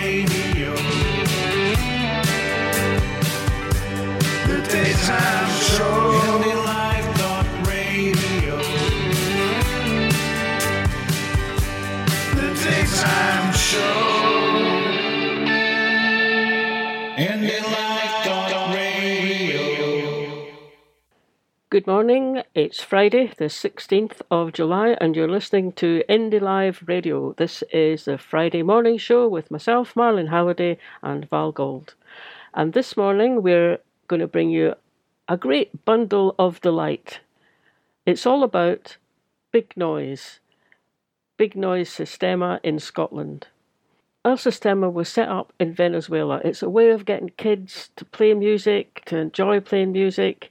Radio. Good morning. It's Friday, the 16th of July, and you're listening to Indie Live Radio. This is the Friday morning show with myself, Marlon Halliday, and Val Gold. And this morning we're going to bring you a great bundle of delight. It's all about big noise, big noise Sistema in Scotland. El Sistema was set up in Venezuela. It's a way of getting kids to play music, to enjoy playing music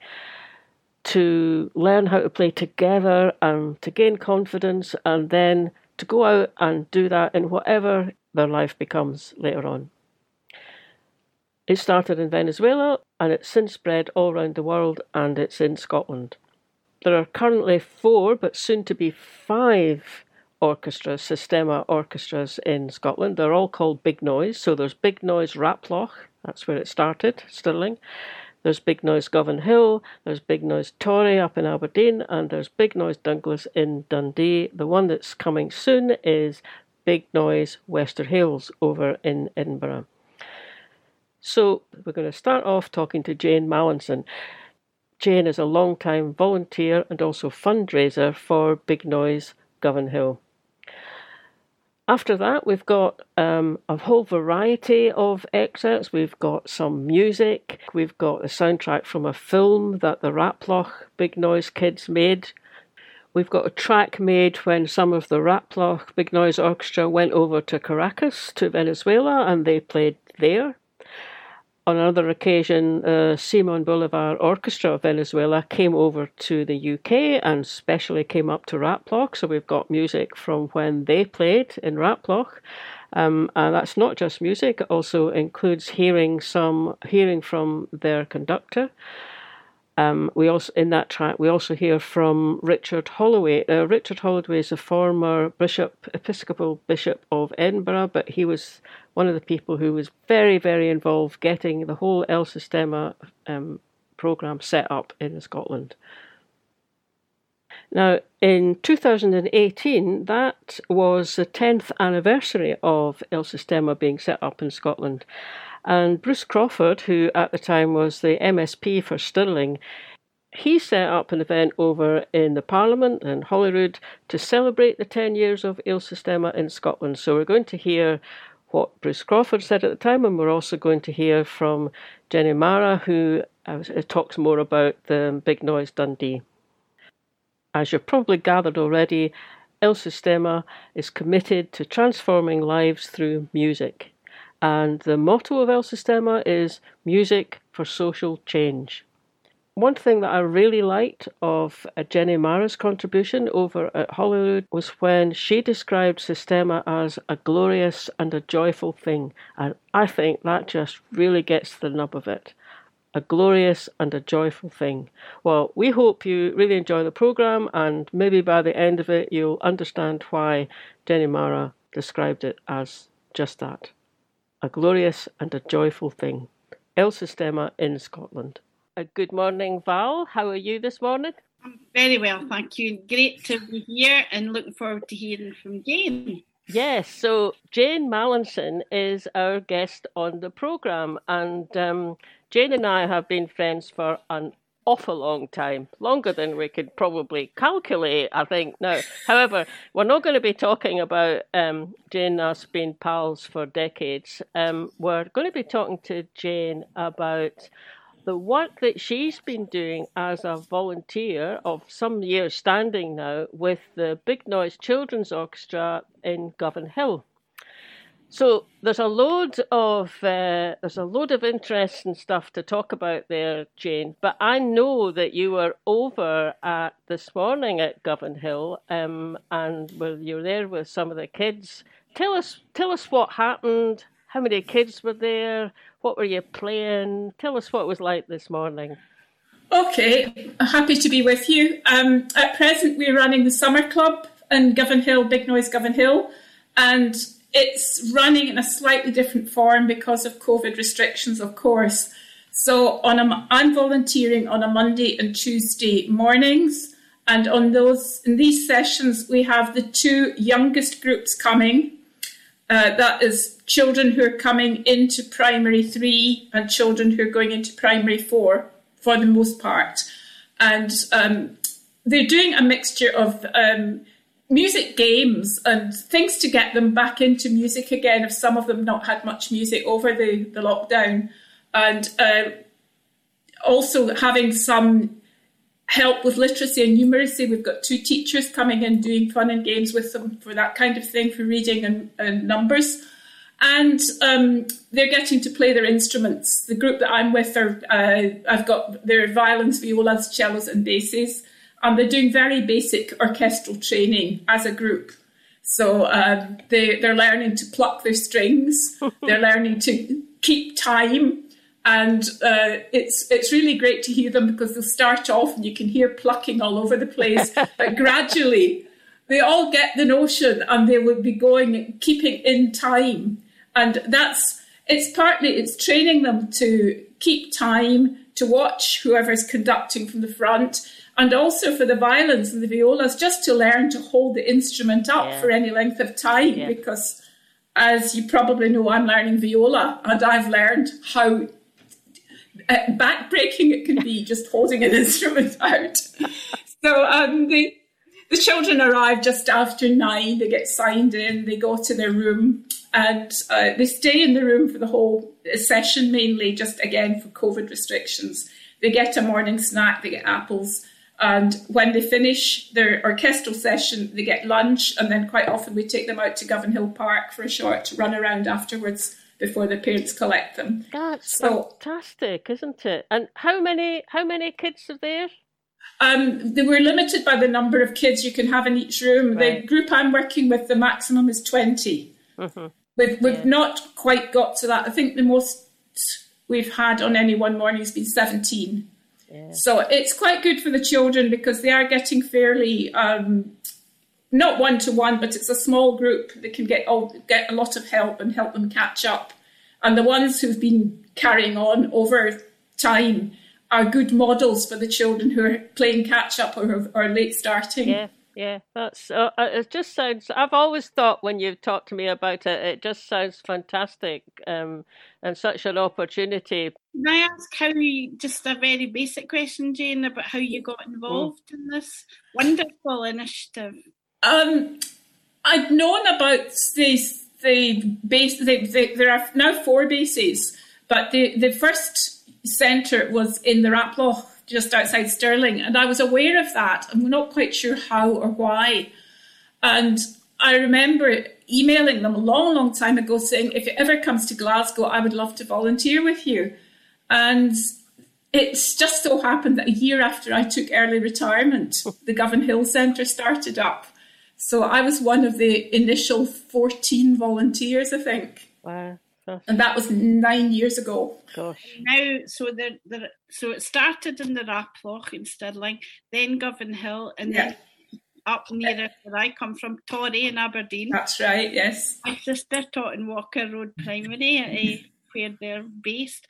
to learn how to play together and to gain confidence and then to go out and do that in whatever their life becomes later on. It started in Venezuela and it's since spread all around the world and it's in Scotland. There are currently four, but soon to be five orchestras, Sistema orchestras in Scotland. They're all called Big Noise. So there's Big Noise Raploch, that's where it started, Stirling. There's Big Noise Govan Hill, there's Big Noise Torry up in Aberdeen, and there's Big Noise Douglas in Dundee. The one that's coming soon is Big Noise Wester Hailes over in Edinburgh. So we're going to start off talking to Jane Mallinson. Jane is a long-time volunteer and also fundraiser for Big Noise Govan Hill. After that, we've got um, a whole variety of excerpts. We've got some music. We've got a soundtrack from a film that the Raploch Big Noise kids made. We've got a track made when some of the Raploch Big Noise Orchestra went over to Caracas, to Venezuela, and they played there. On another occasion, uh, Simon Bolivar Orchestra of Venezuela came over to the UK and specially came up to Raploch. So we've got music from when they played in Raploch. Um, and that's not just music; it also includes hearing some hearing from their conductor. Um, we also in that track we also hear from Richard Holloway. Uh, Richard Holloway is a former bishop, Episcopal bishop of Edinburgh, but he was one of the people who was very, very involved getting the whole El Sistema um, program set up in Scotland. Now, in 2018, that was the 10th anniversary of El Sistema being set up in Scotland. And Bruce Crawford, who at the time was the MSP for Stirling, he set up an event over in the Parliament in Holyrood to celebrate the 10 years of El Sistema in Scotland. So we're going to hear what Bruce Crawford said at the time, and we're also going to hear from Jenny Marra, who uh, talks more about the Big Noise Dundee. As you've probably gathered already, El Sistema is committed to transforming lives through music. And the motto of El Sistema is music for social change. One thing that I really liked of uh, Jenny Marra's contribution over at Holyrood was when she described Sistema as a glorious and a joyful thing. And I think that just really gets the nub of it. A glorious and a joyful thing. Well, we hope you really enjoy the programme, and maybe by the end of it, you'll understand why Jenny Marra described it as just that a glorious and a joyful thing. El Sistema in Scotland. Uh, good morning, Val. How are you this morning? I'm very well, thank you. Great to be here and looking forward to hearing from Jane. Yes, so Jane Mallinson is our guest on the programme, and um, Jane and I have been friends for an awful long time, longer than we could probably calculate, I think. Now, however, we're not going to be talking about um, Jane and us being pals for decades. Um, we're going to be talking to Jane about the work that she's been doing as a volunteer of some years standing now with the Big Noise Children's Orchestra in Govan Hill. So there's a load of uh, there's a load of interesting stuff to talk about there, Jane. But I know that you were over at this morning at Govan Hill, um, and well, you were there with some of the kids. Tell us, tell us what happened. How many kids were there? What were you playing? Tell us what it was like this morning. Okay, happy to be with you. Um, at present, we're running the summer club in Govan Hill, Big Noise Govan Hill, and it's running in a slightly different form because of COVID restrictions, of course. So on a, I'm volunteering on a Monday and Tuesday mornings, and on those in these sessions we have the two youngest groups coming. Uh, that is children who are coming into primary three and children who are going into primary four for the most part, and um, they're doing a mixture of um, music games and things to get them back into music again if some of them not had much music over the, the lockdown. And uh, also having some help with literacy and numeracy. We've got two teachers coming in doing fun and games with them for that kind of thing for reading and, and numbers. And um, they're getting to play their instruments. The group that i'm with are uh, i've got their violins violas cellos and basses and they're doing very basic orchestral training as a group. So um, they, they're learning to pluck their strings, they're learning to keep time, and uh, it's it's really great to hear them because they'll start off and you can hear plucking all over the place, but gradually they all get the notion and they will be going keeping in time, and that's it's partly it's training them to keep time to watch whoever's conducting from the front and also for the violins and the violas, just to learn to hold the instrument up yeah. for any length of time. Yeah. Because, as you probably know, I'm learning viola, and I've learned how uh, backbreaking it can be just holding an instrument out. So um, the the children arrive just after nine. They get signed in. They go to their room, and uh, they stay in the room for the whole session, mainly just again for COVID restrictions. They get a morning snack. They get apples and when they finish their orchestral session, they get lunch, and then quite often we take them out to Govanhill Park for a short run around afterwards before their parents collect them. That's so, fantastic, isn't it? And how many how many kids are there? Um, they were limited by the number of kids you can have in each room. Right. The group I'm working with, the maximum is 20. Mm-hmm. We've, we've yeah. not quite got to that. I think the most we've had on any one morning has been 17. So it's quite good for the children because they are getting fairly um, not one to one, but it's a small group that can get all, get a lot of help and help them catch up. And the ones who've been carrying on over time are good models for the children who are playing catch up or are late starting. Yeah. Yeah, that's uh, uh, it. Just sounds. I've always thought when you've talked to me about it, it just sounds fantastic, um, and such an opportunity. Can I ask how you? Just a very basic question, Jane, about how you got involved mm. in this wonderful initiative. Um, I'd known about this. The base. The, the, there are now four bases, but the the first centre was in the Raploch just outside Stirling. And I was aware of that. I'm not quite sure how or why. And I remember emailing them a long, long time ago saying, if it ever comes to Glasgow, I would love to volunteer with you. And it's just so happened that a year after I took early retirement, the Govanhill Centre started up. So I was one of the initial 14 volunteers, I think. Wow. And that was nine years ago. Gosh. Now, so the, the so it started in the Raploch in Stirling, then Govanhill, and yeah. then up near where I come from, Torry in Aberdeen. That's right, yes. My sister taught in Walker Road Primary, uh, where they're based.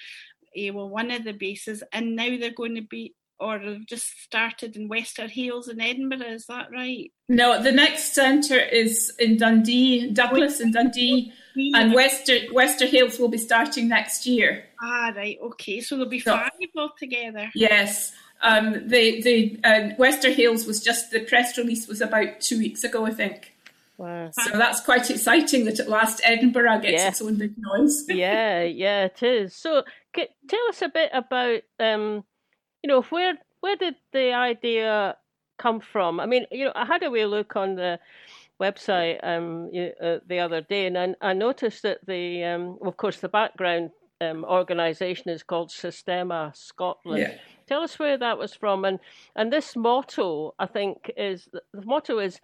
Uh, well, one of the bases, and now they're going to be or have just started in Wester Hailes in Edinburgh. Is that right? No, the next centre is in Dundee, Douglas in Dundee, and Wester Hailes will be starting next year. Ah, right. Okay, so there'll be so, five altogether. Yes. Um, the the uh, Wester Hailes was just the press release was about two weeks ago, I think. Wow. So that's quite exciting that at last Edinburgh gets yeah. its own big noise. yeah, yeah, it is. So, tell us a bit about um, you know, where where did the idea come from? I mean, you know, I had a wee look on the website um, uh, the other day, and I, I noticed that the, um, of course, the background um, organisation is called Sistema Scotland. Yeah. Tell us where that was from, and and this motto, I think, is the motto is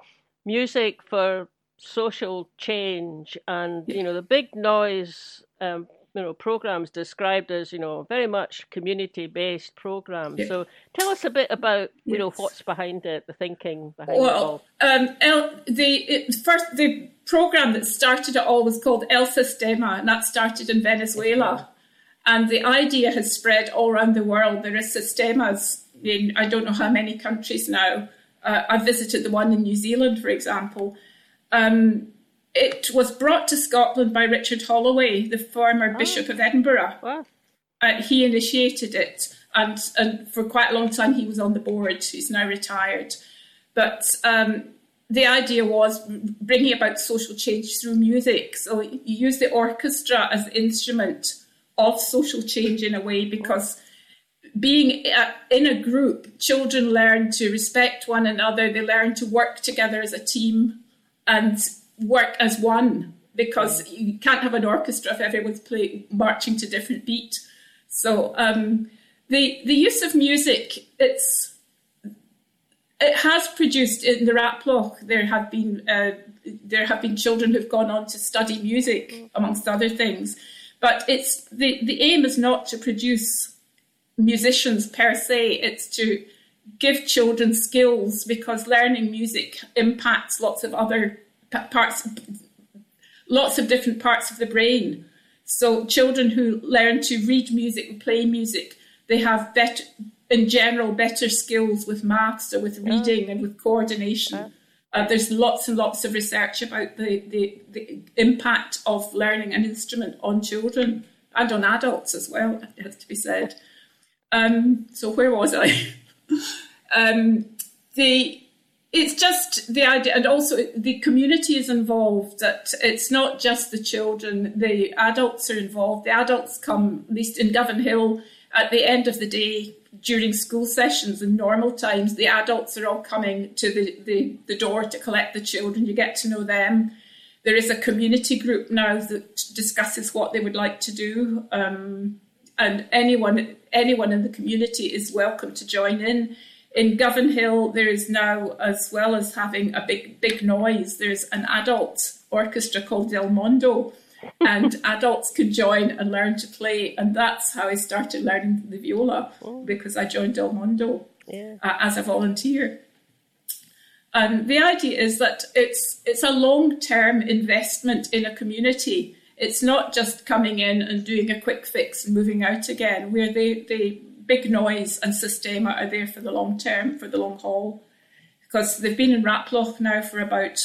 music for social change, and you know, the big noise um, you know programs described as you know very much community based programs. Yeah. So tell us a bit about you know what's behind it, the thinking behind it Well, all. um, El, the it, first the program that started it all was called El Sistema, and that started in Venezuela. And the idea has spread all around the world. There is sistemas in I don't know how many countries now. Uh, I visited the one in New Zealand, for example. Um, it was brought to Scotland by Richard Holloway, the former Bishop of Edinburgh Wow. uh, he initiated it, and, and for quite a long time he was on the board. He's now retired, but um, the idea was bringing about social change through music. So you use the orchestra as the instrument of social change in a way because being uh, in a group, children learn to respect one another. They learn to work together as a team and work as one because you can't have an orchestra if everyone's play, marching to different beat. So um, the the use of music, it's it has produced in the Raploch. There have been uh, there have been children who've gone on to study music, amongst other things. But it's the the aim is not to produce musicians per se. It's to give children skills because learning music impacts lots of other parts, lots of different parts of the brain. So children who learn to read music and play music, they have better, in general, better skills with maths or with reading and with coordination. Uh, there's lots and lots of research about the, the, the impact of learning an instrument on children and on adults as well, it has to be said. Um, so where was I? um, the it's just the idea, and also the community is involved. That it's not just the children; the adults are involved. The adults come, at least in Govan Hill, at the end of the day during school sessions and normal times. The adults are all coming to the, the, the door to collect the children. You get to know them. There is a community group now that discusses what they would like to do, um, and anyone anyone in the community is welcome to join in in Govan Hill, there is now, as well as having a big big noise, there's an adult orchestra called Del Mondo, and adults can join and learn to play. And that's how I started learning the viola because I joined Del Mondo Yeah. uh, as a volunteer. And the idea is that it's it's a long term investment in a community. It's not just coming in and doing a quick fix and moving out again. Where the the big noise and Sistema are there for the long term, for the long haul, because they've been in Raploch now for about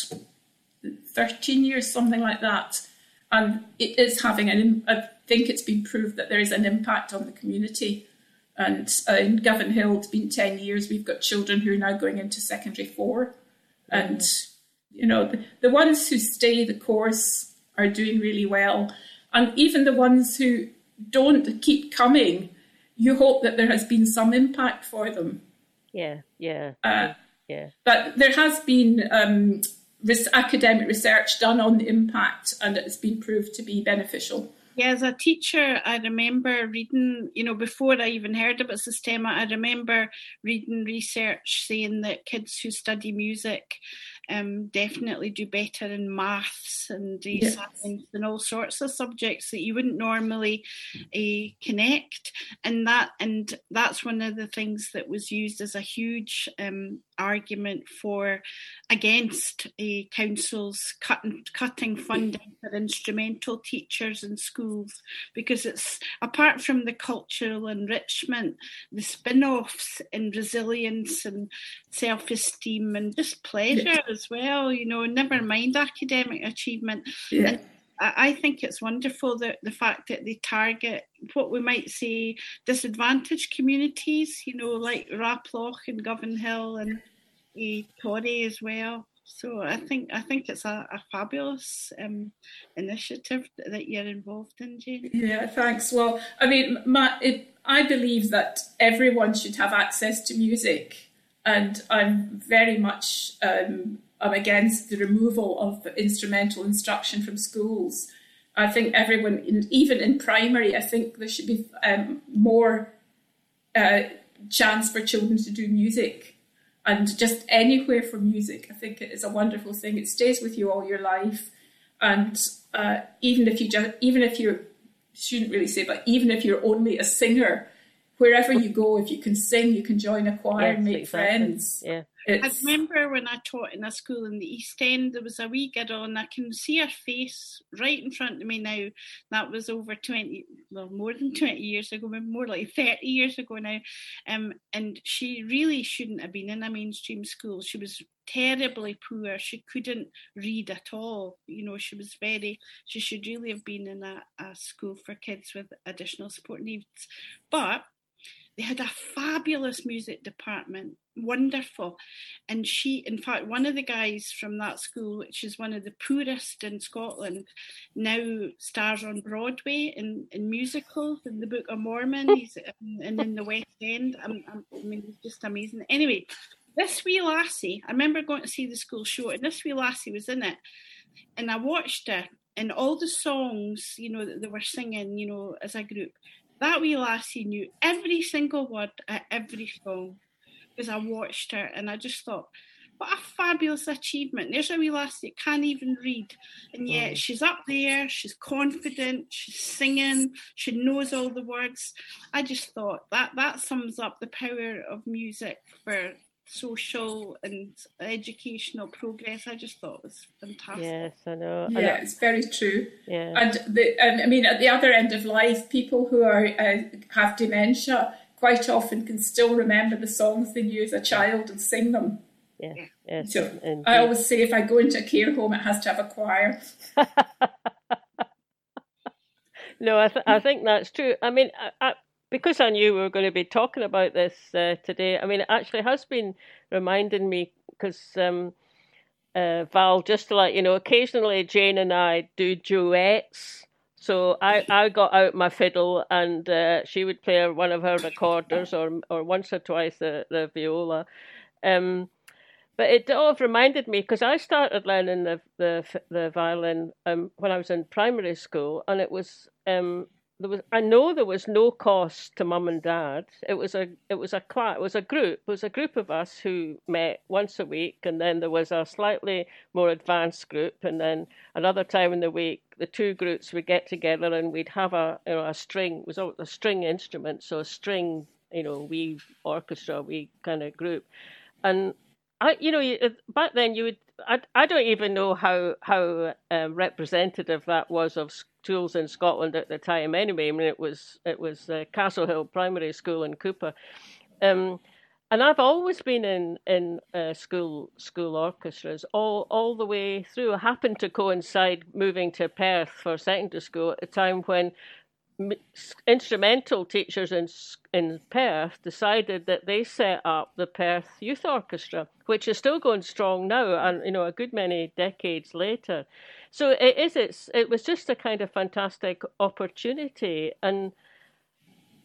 thirteen years, something like that, and it is having an. I think it's been proved that there is an impact on the community. And uh, in Govan Hill, it's been 10 years. We've got children who are now going into secondary four. And, you know, the, the ones who stay the course are doing really well. And even the ones who don't keep coming, you hope that there has been some impact for them. Yeah. Yeah. Uh, yeah. But there has been um, academic research done on the impact, and it's been proved to be beneficial. Yeah, as a teacher, I remember reading, you know, before I even heard about Sistema, I remember reading research saying that kids who study music um, definitely do better in maths and uh, Yes. science and all sorts of subjects that you wouldn't normally uh, connect. And that and that's one of the things that was used as a huge um, argument for against uh, councils cutting cutting funding for instrumental teachers in schools because it's apart from the cultural enrichment, the spin-offs in resilience and self-esteem and just pleasure as well. You know, never mind academic achievement. Yeah. And I I think it's wonderful that the fact that they target what we might say disadvantaged communities, you know, like Raploch and Govan Hill and uh, Torry as well. So I think I think it's a, a fabulous um, initiative that you're involved in, Jane. Yeah, thanks. Well, I mean, my, it, I believe that everyone should have access to music, and I'm very much um, I'm against the removal of instrumental instruction from schools. I think everyone, in, even in primary, I think there should be um, more uh, chance for children to do music and just anywhere for music. I think it is a wonderful thing. It stays with you all your life, and uh, even if you just even if you're shouldn't really say, but even if you're only a singer, wherever you go, if you can sing, you can join a choir Yes, and make exactly. friends. Yeah. I remember when I taught in a school in the East End, there was a wee girl, and I can see her face right in front of me now. That was over 20, well, more than 20 years ago, more like 30 years ago now. Um, and she really shouldn't have been in a mainstream school. She was terribly poor. She couldn't read at all. You know, she was very, she should really have been in a, a school for kids with additional support needs. But they had a fabulous music department, wonderful. And she, in fact, one of the guys from that school, which is one of the poorest in Scotland, now stars on Broadway in, in musicals, in the Book of Mormon, he's and in the West End. I'm, I'm, I mean, he's just amazing. Anyway, this wee lassie, I remember going to see the school show, and this wee lassie was in it. And I watched her, and all the songs, you know, that they were singing, you know, as a group, that wee lassie knew every single word at every song because I watched her and I just thought, what a fabulous achievement. There's a wee lassie that can't even read, and yet Mm. she's up there, she's confident, she's singing, she knows all the words. I just thought that that sums up the power of music for social and educational progress. I just thought it was fantastic. Yes, I know. I yeah, know. it's very true. Yeah. And the, and I mean, at the other end of life, people who are uh, have dementia quite often can still remember the songs they knew as a child and sing them. Yeah. Yes. So indeed. I always say, if I go into a care home, it has to have a choir. No, I, th- I think that's true. I mean, I, I, because I knew we were going to be talking about this uh, today, I mean, it actually has been reminding me because um, uh, Val, just to let you know, occasionally Jane and I do duets. So I, I got out my fiddle and uh, she would play one of her recorders or or once or twice the, the viola. Um, but it all reminded me because I started learning the the the violin um, when I was in primary school, and it was um, there was I know there was no cost to mum and dad. It was a it was a it was a group, it was a group of us who met once a week, and then there was a slightly more advanced group, and then another time in the week the two groups would get together and we'd have a you know a string it was a, string instrument, so a string you know we orchestra we kind of group, and I, you know, back then you would. I, I don't even know how how um, representative that was of schools in Scotland at the time. Anyway, I mean, it was it was uh, Castle Hill Primary School in Cupar, um, and I've always been in in uh, school school orchestras all all the way through. I happened to coincide moving to Perth for secondary school at a time when instrumental teachers in in Perth decided that they set up the Perth Youth Orchestra, which is still going strong now, and you know a good many decades later. So it is. It's it was just a kind of fantastic opportunity, and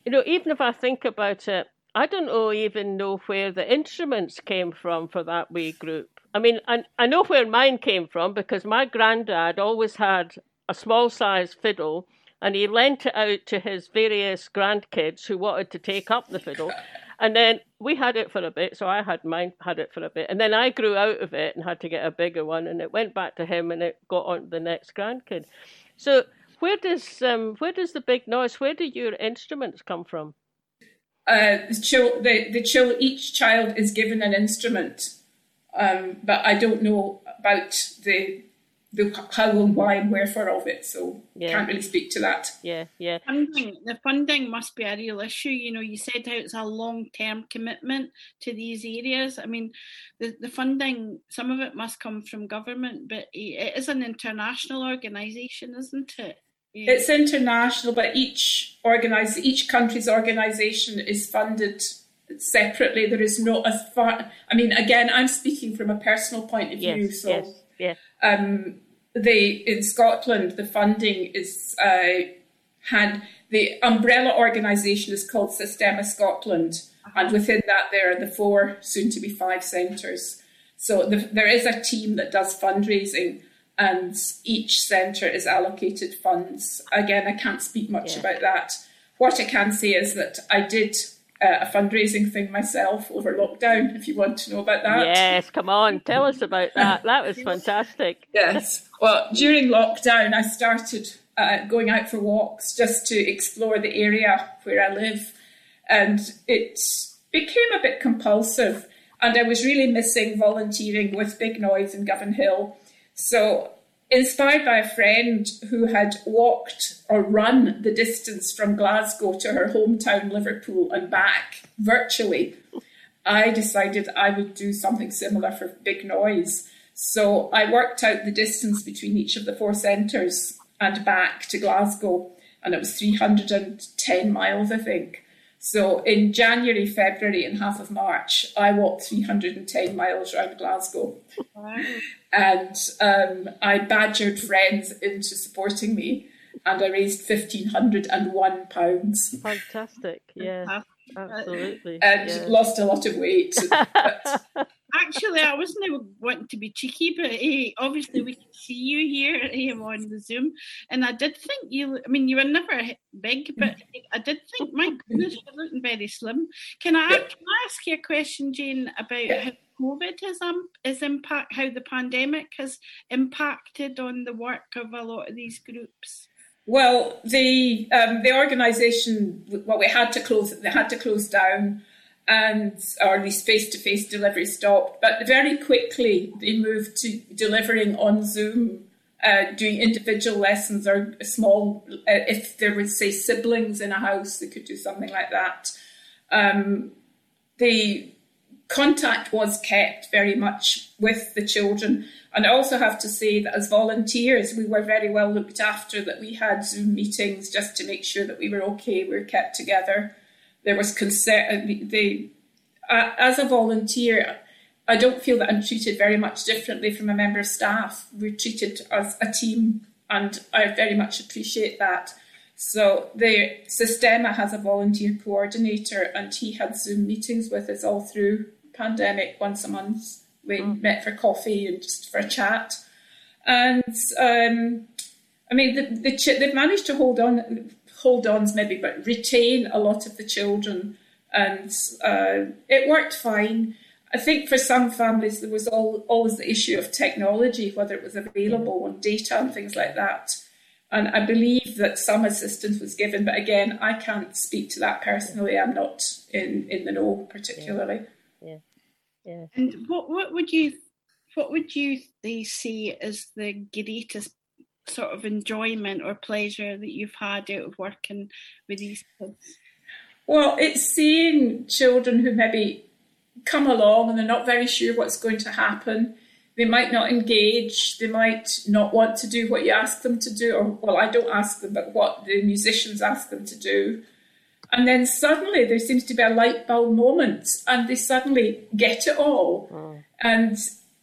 you know even if I think about it, I don't know even know where the instruments came from for that wee group. I mean, I I know where mine came from because my granddad always had a small size fiddle and he lent it out to his various grandkids who wanted to take up the fiddle. And then we had it for a bit, so I had mine had it for a bit, and then I grew out of it and had to get a bigger one, and it went back to him, and it got on to the next grandkid. So where does um where does the big noise? Where do your instruments come from? Uh, the, chil- the, the each child is given an instrument, um, but I don't know about the the how and why and wherefore of it, so Yeah. can't really speak to that. Yeah, yeah, funding the funding must be a real issue you know you said how it's a long term commitment to these areas i mean the, the funding some of it must come from government but it is an international organization isn't it Yeah. It's international, but each organize each country's organization is funded separately. There is no as far. I mean, again, I'm speaking from a personal point of view. yes, So, yes, yeah, um, they in Scotland, the funding is uh, had the umbrella organisation is called Sistema Scotland, and within that there are the four, soon to be five centres. So the, there is a team that does fundraising, and each centre is allocated funds. Again, I can't speak much Yeah. about that. What I can say is that I did a fundraising thing myself over lockdown. If you want to know about that, Yes, come on, tell us about that. That was fantastic. Yes. Well, during lockdown, I started uh, going out for walks just to explore the area where I live, and it became a bit compulsive. And I was really missing volunteering with Big Noise in Govanhill. So, inspired by a friend who had walked or run the distance from Glasgow to her hometown, Liverpool, and back virtually, I decided I would do something similar for Big Noise. So I worked out the distance between each of the four centres and back to Glasgow, and it was 310 miles, I think. So in January, February, and half of March, I walked 310 miles around Glasgow. Wow. And um, I badgered friends into supporting me, and I raised £1,501 Fantastic. Yeah, absolutely. and yeah. lost a lot of weight. But Actually, I wasn't wanting to be cheeky, but eh, obviously we can see you here eh, on the Zoom, and I did think you. I mean, you were never big, but I did think, my goodness, you're looking very slim. Can I, Yeah. can I ask you a question, Jane, about how COVID has um, impact, how the pandemic has impacted on the work of a lot of these groups? Well, the um, the organisation, well, we had to close. They had to close down, and or at least face to face delivery stopped. But very quickly they moved to delivering on Zoom, uh, doing individual lessons or small. Uh, if there was say siblings in a house, they could do something like that. Um, the contact was kept very much with the children. And I also have to say that as volunteers, we were very well looked after, that we had Zoom meetings just to make sure that we were okay, we were kept together. There was consent. They, as a volunteer, I don't feel that I'm treated very much differently from a member of staff. We're treated as a team, and I very much appreciate that. So the Sistema has a volunteer coordinator, and he had Zoom meetings with us all through pandemic once a month. We met for coffee and just for a chat, and um, I mean the, the ch- they've managed to hold on, hold ons maybe, but retain a lot of the children, and uh, it worked fine. I think for some families there was all, always the issue of technology, whether it was available on data and things like that. And I believe that some assistance was given, but again, I can't speak to that personally. I'm not in, in the know particularly. yeah. And what what would you what would you they say is the greatest sort of enjoyment or pleasure that you've had out of working with these kids? Well, it's seeing children who maybe come along and they're not very sure what's going to happen. They might not engage. They might not want to do what you ask them to do, or well, I don't ask them, but what the musicians ask them to do. And then suddenly there seems to be a light bulb moment, and they suddenly get it all. And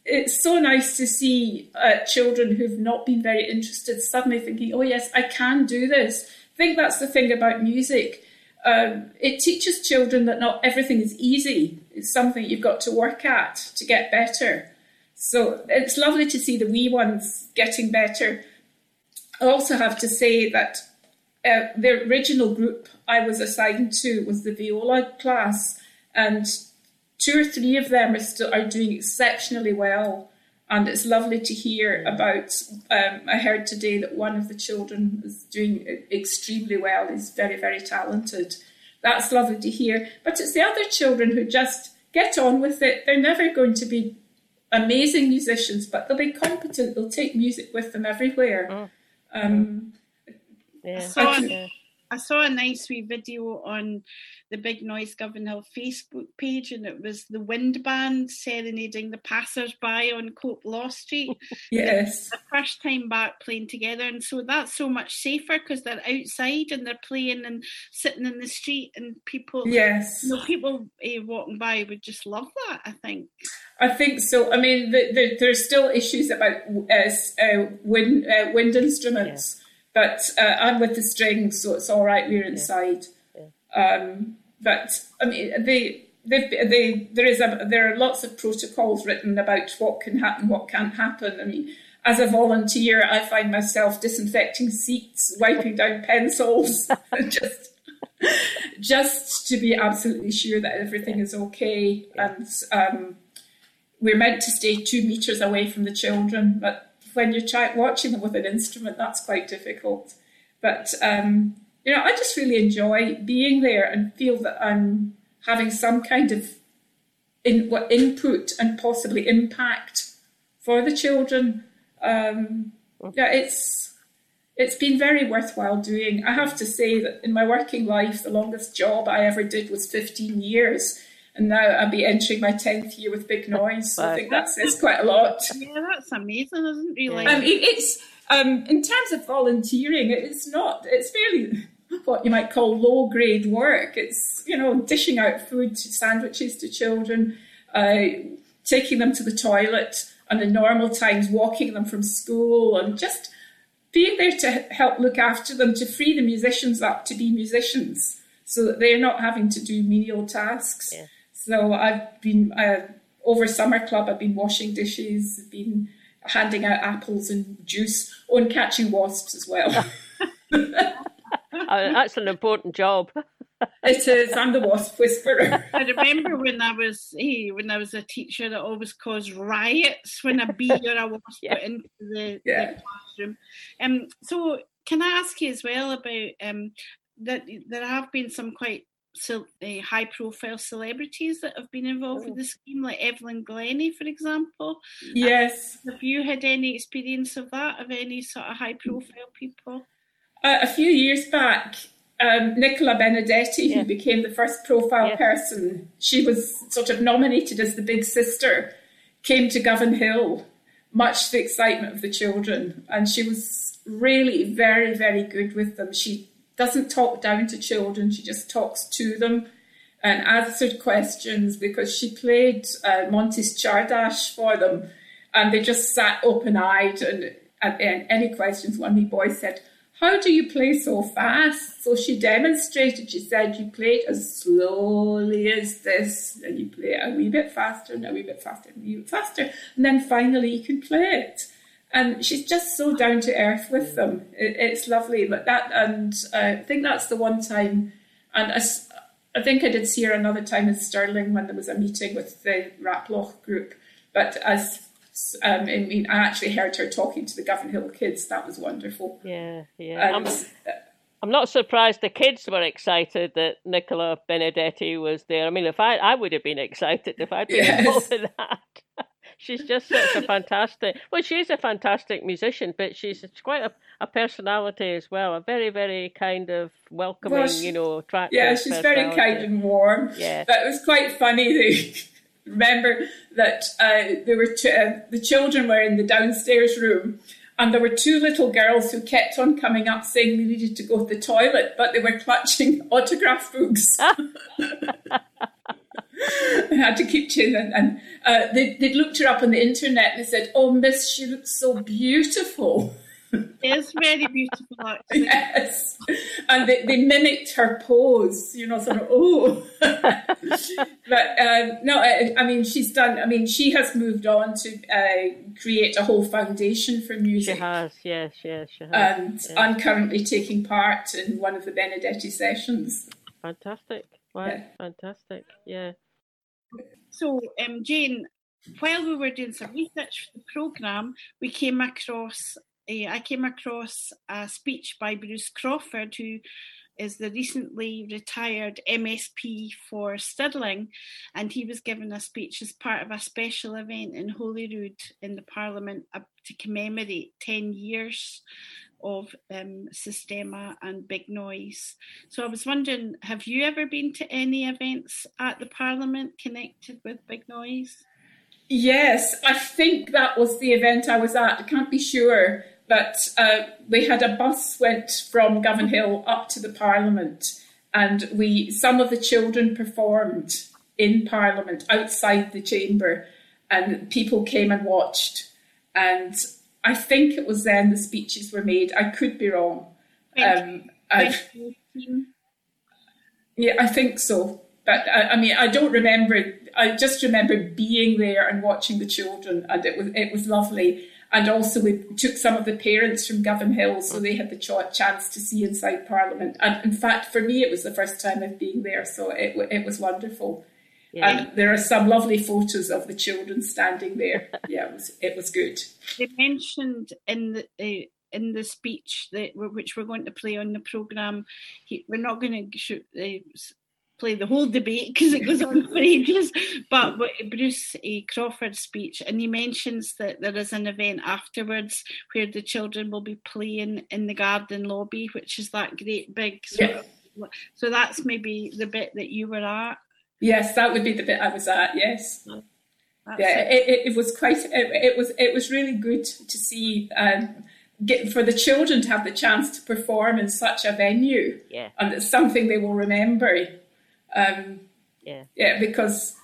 it's so nice to see uh, children who've not been very interested suddenly thinking, oh, yes, I can do this. I think that's the thing about music. Um, it teaches children that not everything is easy. It's something you've got to work at to get better. So it's lovely to see the wee ones getting better. I also have to say that uh, the original group I was assigned to was the viola class, and two or three of them are still are doing exceptionally well. And it's lovely to hear about. Um, I heard today that one of the children is doing extremely well. He's very, very talented. That's lovely to hear. But it's the other children who just get on with it. They're never going to be amazing musicians, but they'll be competent. They'll take music with them everywhere. Um, Yeah. I can- yeah. I saw a nice wee video on the Big Noise Govanhill Facebook page, and it was the wind band serenading the passers-by on Coplaw Street. yes. the first time back playing together, and so that's so much safer because they're outside and they're playing and sitting in the street, and people, Yes. you know, people uh, walking by would just love that. I think. I think so. I mean, the, the, there's still issues about uh, uh, wind uh, wind instruments, but uh, I'm with the strings, so it's all right. We're inside. Um, but I mean, they. They've, they, there is a, there are lots of protocols written about what can happen, what can't happen. I mean, as a volunteer, I find myself disinfecting seats, wiping down pencils, just just to be absolutely sure that everything is okay. And um, we're meant to stay two meters away from the children, but when you're watching them with an instrument, that's quite difficult. But um, you know, I just really enjoy being there and feel that I'm having some kind of in what input and possibly impact for the children. Um, yeah, it's it's been very worthwhile doing. I have to say that in my working life, the longest job I ever did was 15 years. And now I'll be entering my 10th year with Big Noise. So I think that says quite a lot. Yeah, that's amazing, isn't it? Really? Um, it, it's, um, in terms of volunteering, it's not, it's fairly what you might call low grade work. It's, you know, dishing out food, sandwiches to children, uh, taking them to the toilet, and in normal times walking them from school and just being there to help look after them, to free the musicians up to be musicians so that they're not having to do menial tasks. Yeah. So I've been, uh, over summer club, I've been washing dishes, been handing out apples and juice, oh, and catching wasps as well. Uh, that's an important job. it is. I'm the wasp whisperer. I remember when I was hey, when I was a teacher that always caused riots when a bee or a wasp Yeah. got into the, Yeah. the classroom. Um, so can I ask you as well about um that there have been some quite so, uh, high profile celebrities that have been involved with the scheme, like Evelyn Glennie, for example. yes. Have you had any experience of that, of any sort of high profile people? Uh, a few years back, um, Nicola Benedetti, Yeah. who became the first profile Yeah. person, she was sort of nominated as the big sister, came to Govan Hill, much to the excitement of the children. And she was really very, very good with them. She doesn't talk down to children, she just talks to them and answered questions because she played uh, Monti's Csárdás for them. And they just sat open eyed and, and, and any questions. One wee boy said, How do you play so fast? So she demonstrated. She said, You play it as slowly as this, and you play it a wee bit faster, and a wee bit faster, and a wee bit faster. And then finally you can play it. And she's just so down to earth with them. It, it's lovely. But that, and uh, I think that's the one time. And as, I think I did see her another time in Stirling when there was a meeting with the Raploch group. But as um, I mean, I actually heard her talking to the Govan Hill kids. That was wonderful. Yeah, yeah. I'm, I'm not surprised the kids were excited that Nicola Benedetti was there. I mean, if I I would have been excited if I'd been Yes. involved in that. She's just such a fantastic. Well, she's a fantastic musician, but she's quite a, a personality as well. A very, very kind of welcoming, she- you know, attractive. yeah, she's very kind and warm. Yeah. But it was quite funny. They, remember that uh, there were two, uh, the children were in the downstairs room. And there were two little girls who kept on coming up saying they needed to go to the toilet, but they were clutching autograph books. I had to keep chin and, and uh, they, they'd looked her up on the internet. and They said, "Oh, Miss, she looks so beautiful." It's very beautiful, actually. yes, and they, they mimicked her pose. You know, sort of oh. but um, no, I, I mean, she's done. I mean, she has moved on to uh, create a whole foundation for music. She has, yes, yes, she has. And yeah. I'm currently taking part in one of the Benedetti sessions. Fantastic. Wow, Yeah. fantastic. Yeah. So, um, Jane, while we were doing some research for the programme, we came across a, I came across a speech by Bruce Crawford, who is the recently retired MSP for Stirling, and he was given a speech as part of a special event in Holyrood in the Parliament to commemorate 10 years of um, Sistema and Big Noise. So I was wondering, have you ever been to any events at the Parliament connected with Big Noise? Yes, I think that was the event I was at. I can't be sure, but uh, we had a bus went from Govan Hill up to the Parliament, and we some of the children performed in Parliament outside the chamber, and people came and watched. And I think it was then the speeches were made. I could be wrong. Um, I, 2018? yeah, I think so. But I, I mean, I don't remember. I just remember being there and watching the children, and it was it was lovely. and also we took some of the parents from Govanhill, so they had the ch- chance to see inside Parliament. And in fact, for me, it was the first time of being there, so it it was wonderful. Yeah. And there are some lovely photos of the children standing there. yeah, it was it was good. They mentioned in the. Uh, in the speech that which we're going to play on the program, we're not going to shoot, uh, play the whole debate because it goes on for ages. But Bruce A. Crawford's speech, and he mentions that there is an event afterwards where the children will be playing in the garden lobby, which is that great big. Yeah. Of, so that's maybe the bit that you were at. Yes, that would be the bit I was at. Yes. Yeah, it. It, it, was quite. It, it, was. It was really good to see. Um, get for the children to have the chance to perform in such a venue. Yeah. And it's something they will remember. Um, yeah. Yeah, because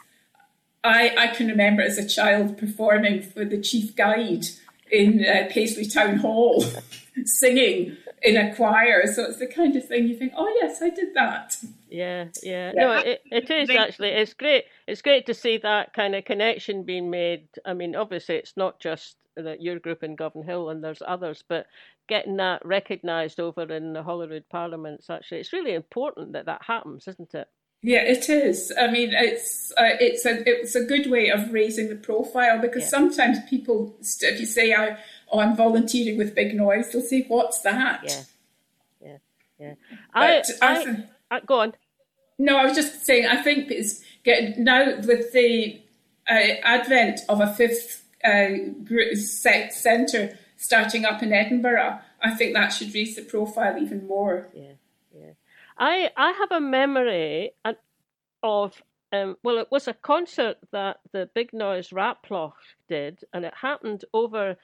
I I can remember as a child performing for the chief guide in uh, Paisley Town Hall, singing in a choir. So it's the kind of thing you think, oh yes, I did that. Yeah, yeah. yeah. No, it, it is actually. It's great. It's great to see that kind of connection being made. I mean, obviously, it's not just that your group in Govanhill and there's others, but getting that recognised over in the Holyrood Parliaments, actually, it's really important that that happens, isn't it? Yeah, it is. I mean, it's uh, it's a it's a good way of raising the profile because yeah. sometimes people, if you say, "I oh, I'm volunteering with Big Noise," they'll say, "What's that?" Yeah, yeah, yeah. I, I, I, I, go on. No, I was just saying. I think it's getting now with the uh, advent of a fifth uh, centre starting up in Edinburgh. I think that should raise the profile even more. Yeah. I I have a memory of um, well, it was a concert that the Big Noise Raploch did, and it happened over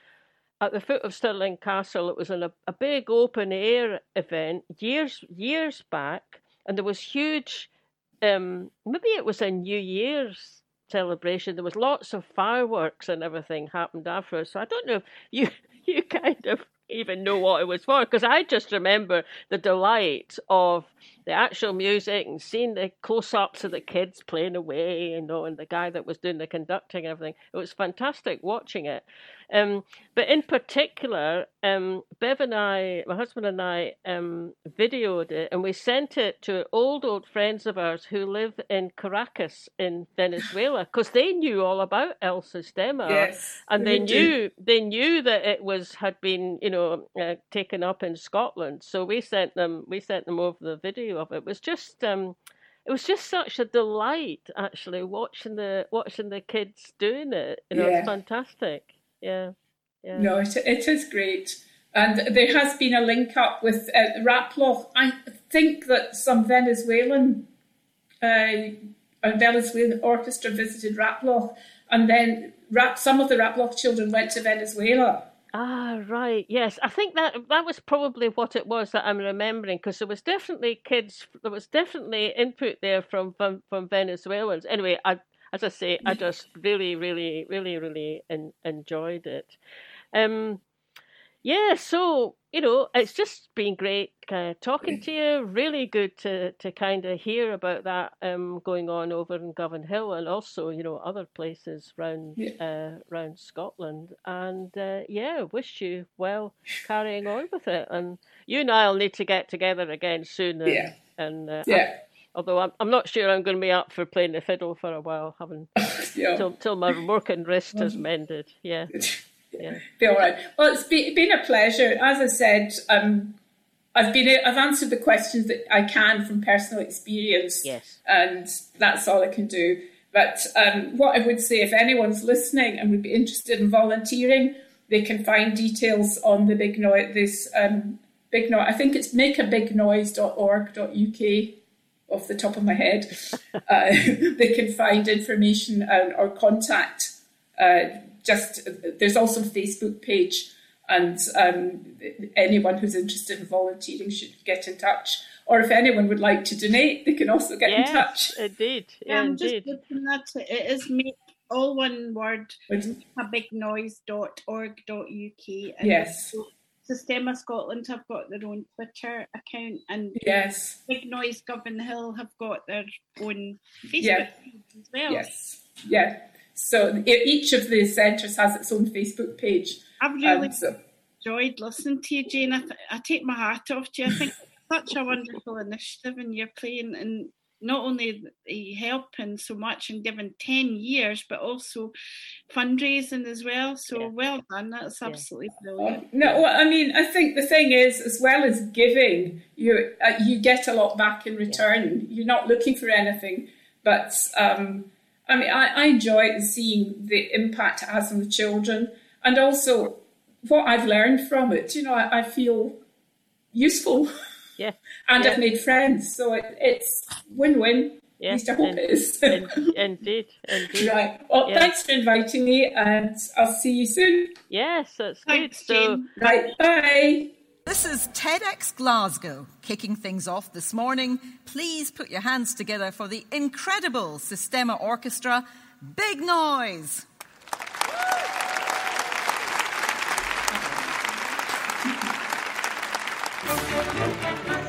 at the foot of Stirling Castle. It was in a, a big open air event years years back, and there was huge. Um, maybe it was a New Year's celebration. There was lots of fireworks and everything happened after. So I don't know if you you kind of even know what it was for because I just remember the delight of the actual music and seeing the close ups of the kids playing away, you know, and the guy that was doing the conducting and everything. It was fantastic watching it. Um, but in particular, um, Bev and I, my husband and I, um, videoed it and we sent it to old, old friends of ours who live in Caracas in Venezuela because they knew all about El Sistema. Yes, and they knew, they knew that it was, had been, you know, uh, taken up in Scotland. So we sent them, we sent them over the video of it. Was just, um, it was just such a delight actually watching the watching the kids doing it. You know, yeah. it's fantastic. Yeah, yeah. No, it, it is great. And there has been a link up with uh, Raploch. I think that some Venezuelan, uh, a Venezuelan orchestra visited Raploch, and then rap, some of the Raploch children went to Venezuela. Ah, right. Yes, I think that that was probably what it was that I'm remembering because there was definitely kids. There was definitely input there from from, from Venezuelans. Anyway, I as I say, I just really, really, really, really en- enjoyed it. Um, yeah, so you know, it's just been great kind of talking to you. Really good to to kind of hear about that um, going on over in Govanhill and also you know other places around yeah. uh, around Scotland. And uh, yeah, wish you well carrying on with it. And you and I'll need to get together again soon. And, yeah. And uh, yeah. Although I'm, I'm not sure I'm going to be up for playing the fiddle for a while, having yeah. till, till my working wrist has mended. Yeah. Yeah. Be all right. Well, it's been, been a pleasure. As I said, um, I've been I've answered the questions that I can from personal experience. Yes. And that's all I can do. But um, what I would say, if anyone's listening and would be interested in volunteering, they can find details on the big noise. This um, big noise. I think it's makeabignoise.org.uk off the top of my head. uh, they can find information and, or contact. Uh, just there's also a Facebook page, and um, anyone who's interested in volunteering should get in touch. Or if anyone would like to donate, they can also get yes, in touch. Indeed, yeah, I'm indeed. just looking at it. It is make all one word. Bignoise.org.uk. Yes. Sistema Scotland have got their own Twitter account, and yes, Big Noise Govanhill have got their own Facebook yeah. page as well. Yes, yeah. So each of the centres has its own Facebook page. I've really And so- enjoyed listening to you, Jane. I, th- I take my hat off to you. I think it's such a wonderful initiative, and you're playing and not only the helping so much and giving 10 years, but also fundraising as well. So Yeah. well done. That's Yeah. absolutely brilliant. No, well, I mean, I think the thing is, as well as giving, you uh, you get a lot back in return. You're not looking for anything, but um, I mean, I, I enjoy seeing the impact it has on the children, and also what I've learned from it. You know, I, I feel useful, Yeah. and Yeah. I've made friends, so it, it's win-win. Yeah. At least I hope in- it is. in- indeed. Indeed. right. Well, Yeah. thanks for inviting me, and I'll see you soon. Yes, that's Thanks, good. So Jane. Right. Bye. This is TEDx Glasgow kicking things off this morning. Please put your hands together for the incredible Sistema Orchestra. Big noise!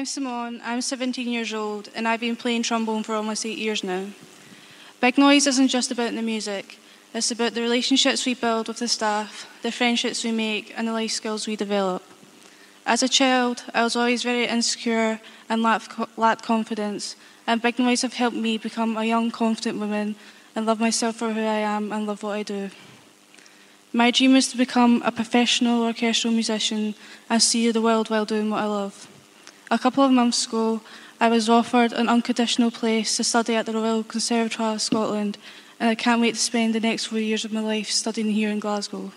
I'm Simone. I'm 17 years old and I've been playing trombone for almost eight years now. Big Noise isn't just about the music, it's about the relationships we build with the staff, the friendships we make, and the life skills we develop. As a child, I was always very insecure and lacked, confidence, and Big Noise have helped me become a young, confident woman and love myself for who I am and love what I do. My dream is to become a professional orchestral musician and see the world while doing what I love. A couple of months ago, I was offered an unconditional place to study at the Royal Conservatoire of Scotland, and I can't wait to spend the next four years of my life studying here in Glasgow.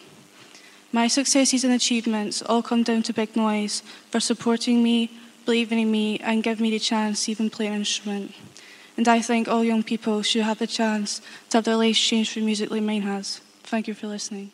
My successes and achievements all come down to Big Noise for supporting me, believing in me, and giving me the chance to even play an instrument. And I think all young people should have the chance to have their lives changed through music like mine has. Thank you for listening.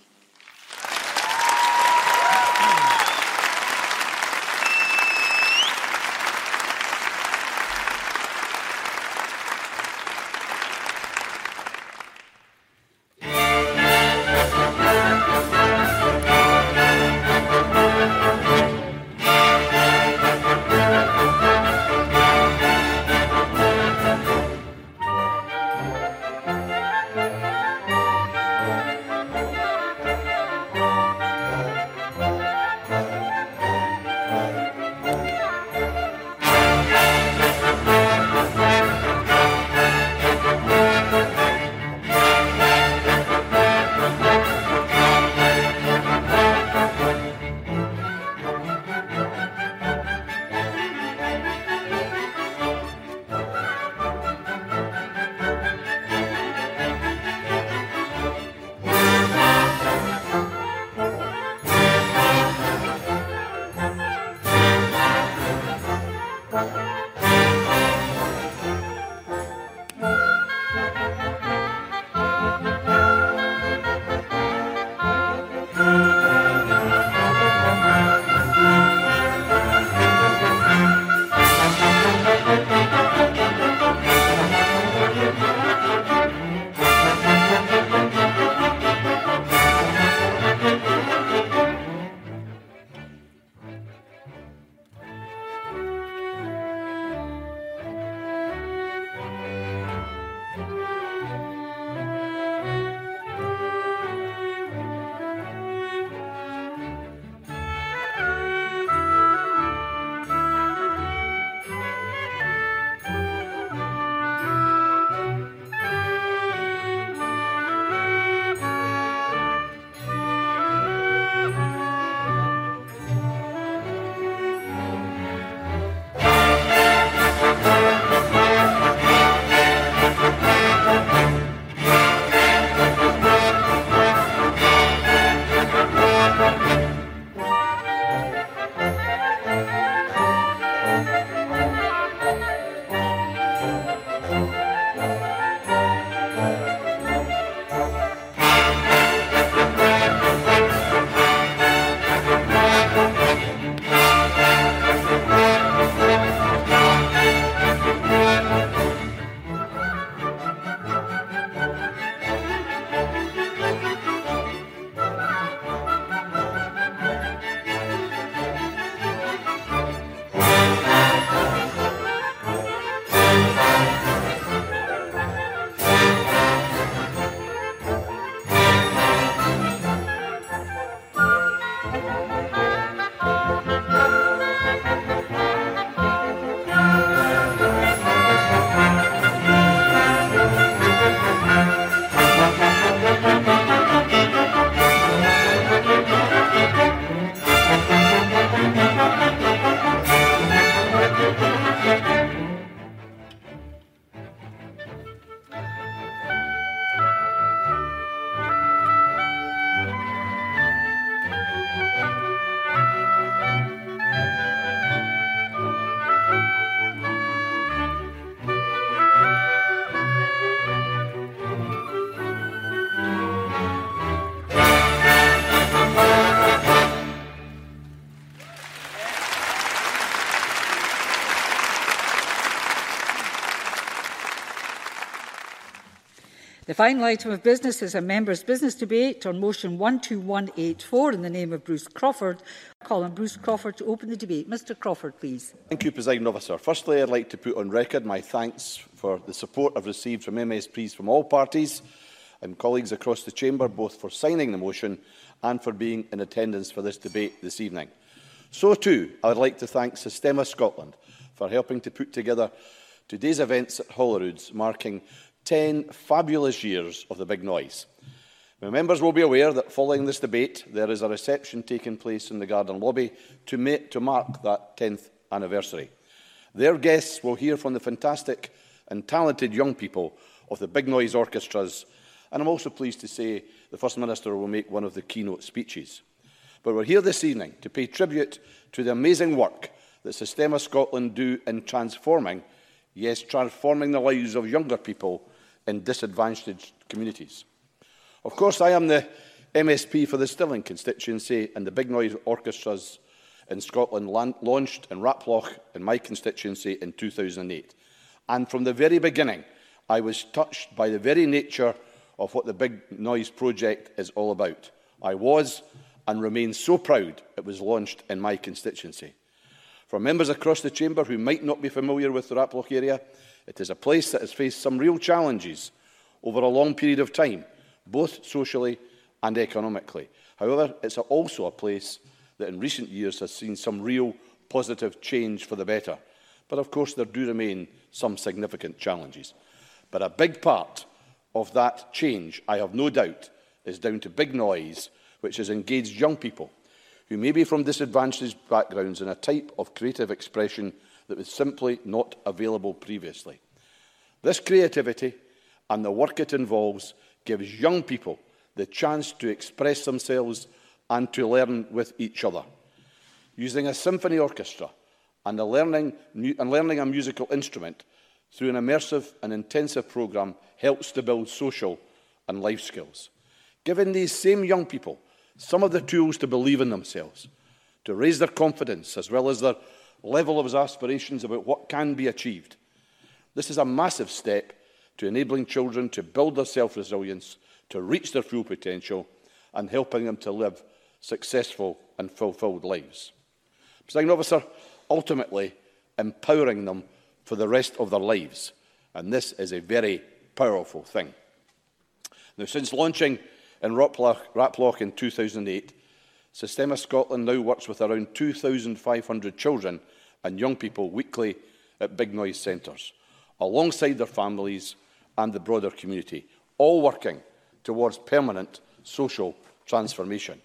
Final item of business is a members' business debate on motion 12184 in the name of Bruce Crawford. I call on Bruce Crawford to open the debate. Mr Crawford, please. Thank you, President Officer. Firstly, I'd like to put on record my thanks for the support I've received from MSPs from all parties and colleagues across the Chamber, both for signing the motion and for being in attendance for this debate this evening. So too, I would like to thank Sistema Scotland for helping to put together today's events at Holyrood's, marking 10 fabulous years of the big noise. My members will be aware that following this debate, there is a reception taking place in the garden lobby to, make, to mark that 10th anniversary. Their guests will hear from the fantastic and talented young people of the Big Noise Orchestras, and I'm also pleased to say the First Minister will make one of the keynote speeches. But we're here this evening to pay tribute to the amazing work that Systema Scotland do in transforming yes, transforming the lives of younger people in disadvantaged communities. Of course, I am the MSP for the Stirling constituency and the Big Noise Orchestras in Scotland launched in Raploch in my constituency in 2008. And from the very beginning, I was touched by the very nature of what the Big Noise project is all about. I was and remain so proud it was launched in my constituency. For members across the Chamber who might not be familiar with the Raplock area, it is a place that has faced some real challenges over a long period of time, both socially and economically. However, it's also a place that in recent years has seen some real positive change for the better. But of course, there do remain some significant challenges. But a big part of that change, I have no doubt, is down to big noise, which has engaged young people who may be from disadvantaged backgrounds and a type of creative expression that was simply not available previously. This creativity and the work it involves gives young people the chance to express themselves and to learn with each other. Using a symphony orchestra and, learning, and learning a musical instrument through an immersive and intensive programme helps to build social and life skills. Giving these same young people some of the tools to believe in themselves, to raise their confidence as well as their level of aspirations about what can be achieved. This is a massive step to enabling children to build their self resilience, to reach their full potential, and helping them to live successful and fulfilled lives. Presiding officer, ultimately empowering them for the rest of their lives. And this is a very powerful thing. Now, since launching in Raploch, in 2008, Sistema Scotland now works with around 2,500 children and young people weekly at big noise centres, alongside their families and the broader community, all working towards permanent social transformation.